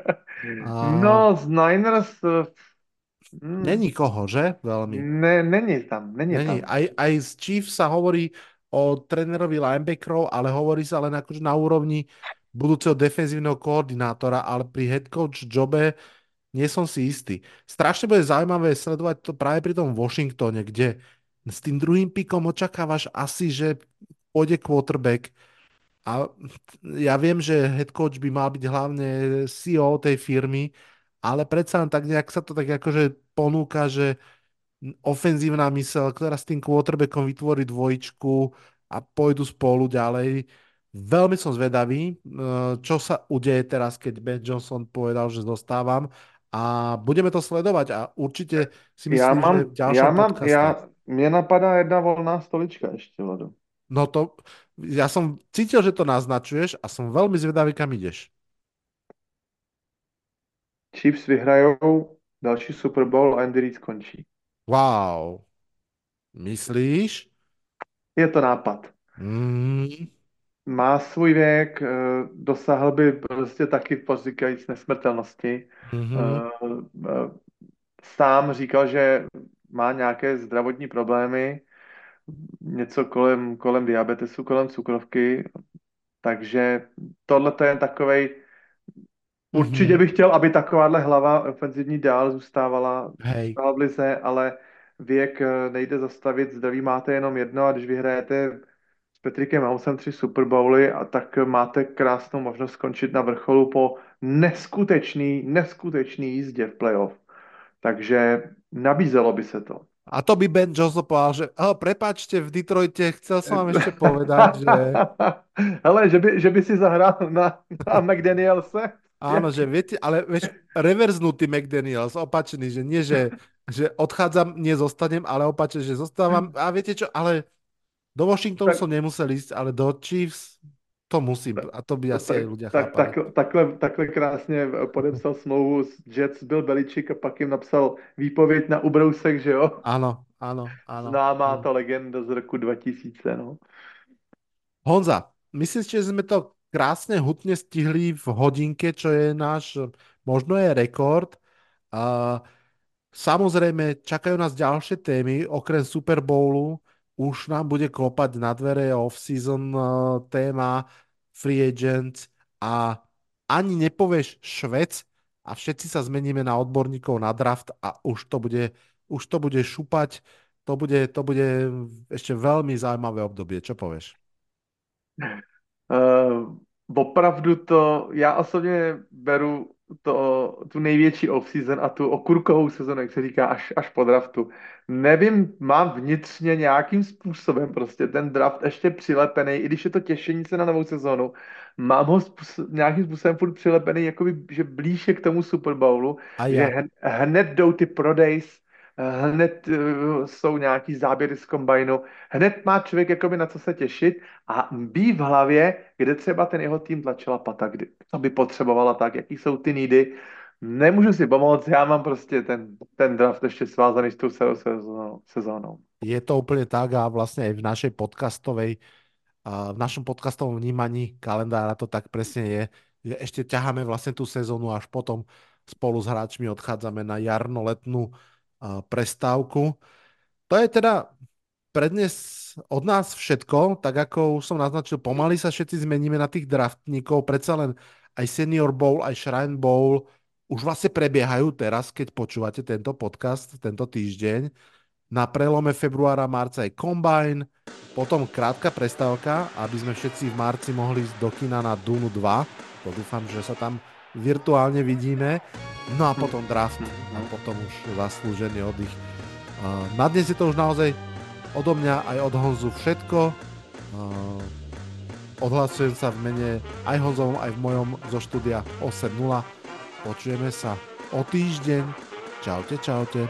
A... No, z Niners... Hmm. Není koho, že? Veľmi. Ne, není tam. Není, není. tam. Aj, aj z Chiefs sa hovorí o trénerovi linebackerov, ale hovorí sa len akože na úrovni budúceho defenzívneho koordinátora, ale pri head coach jobe nie som si istý. Strašne bude zaujímavé sledovať to práve pri tom Washingtone, kde s tým druhým pikom očakávaš asi, že pôjde quarterback a ja viem, že head coach by mal byť hlavne CEO tej firmy, ale predsa len tak nejak sa to tak akože ponúka, že ofenzívna mysel, ktorá s tým quarterbackom vytvorí dvojičku a pôjdu spolu ďalej. Veľmi som zvedavý, e, čo sa udeje teraz, keď Ben Johnson povedal, že zostávam a budeme to sledovať a určite si myslím, já mám, že v já mám, podcaste... já, mě napadá jedna volná stolička ještě, Lado. No to, ja som cítil, že to naznačuješ a som veľmi zvedavý, kam ideš. Chiefs vyhrajou další Super Bowl a Andy Reid skončí. Wow. Myslíš? Je to nápad. Mm. má svůj věk, eh, dosáhl by prostě taky pozříkajíc nesmrtelnosti. Mm-hmm. Sám říkal, že má nějaké zdravotní problémy, něco kolem, kolem diabetesu, kolem cukrovky, takže tohle to je takovej, určitě mhm. bych chtěl, aby takováhle hlava ofenzivní dál zůstávala, Hej. v lize, ale věk nejde zastavit, zdraví máte jenom jedno a když vyhrajete Petrikem Mahomesem tři Super Bowly a tak máte krásnou možnost skončit na vrcholu po neskutečný, neskutečný jízdě v playoff. Takže nabízelo by se to. A to by Ben Joseph povedal, že oh, prepačte, v Detroite chcel som vám ešte povedať, že... Hele, že by, že by si zahrál na, na McDanielse. Áno, že viete, ale vieš, reverznutý McDaniels, opačný, že nie, že, že odchádzam, nie zostanem, ale opačne, že zostávam. A viete čo, ale do Washingtonu tak, som nemusel ísť, ale do Chiefs to musím. A to by asi tak, aj ľudia tak, tak, takhle, takhle krásně podepsal smlouvu s Jets, byl Beličík a pak jim napsal výpověď na ubrousek, že jo? Ano, ano, ano. Známá ano. ta legenda z roku 2000, no. Honza, myslíš, že jsme to krásně hutně stihli v hodinke, čo je náš, možno je rekord. Uh, Samozrejme, čakajú nás ďalšie témy, okrem Super Bowlu už nám bude klopať na dvere off-season uh, téma, free agents a ani nepovieš švec a všetci sa zmeníme na odborníkov na draft a už to bude, už to bude šupať. To bude, to bude ešte veľmi zaujímavé obdobie. Čo povieš? Uh, opravdu to, já osobně beru to, tu největší off-season a tu okurkovou sezonu, jak se říká, až, až po draftu. Nevím, mám vnitřně nějakým způsobem prostě ten draft ještě přilepený, i když je to těšení se na novou sezonu, mám ho způsob, nějakým způsobem furt přilepený, jakoby, že blíž je k tomu Super Bowlu, a že hned jdou ty prodejs, hned uh, jsou nějaký záběry z kombajnu, hned má člověk jakoby na co se těšit a bí v hlavě, kde třeba ten jeho tým tlačila pata, kdy, co by potřebovala tak, jaký jsou ty nídy. Nemůžu si pomoct, já mám prostě ten, ten draft ještě svázaný s tou sezónou. Je to úplně tak a vlastně i v našej podcastovej v našom podcastovom vnímaní kalendára to tak presne je, že ešte ťaháme vlastne tú sezónu až potom spolu s hráčmi odchádzame na jarno-letnú prestávku. To je teda pre od nás všetko, tak ako už som naznačil, pomaly sa všetci zmeníme na tých draftníkov, predsa len aj Senior Bowl, aj Shrine Bowl už vlastne prebiehajú teraz, keď počúvate tento podcast, tento týždeň. Na prelome februára, marca je Combine, potom krátka prestávka, aby sme všetci v marci mohli ísť do kina na Dunu 2. To dúfam, že sa tam virtuálne vidíme. No a potom draft a potom už zaslúžený oddych. Na dnes je to už naozaj odo mňa aj od Honzu všetko. Odhlasujem sa v mene aj Honzovom, aj v mojom zo štúdia 8.0. Počujeme sa o týždeň. Čaute, čaute.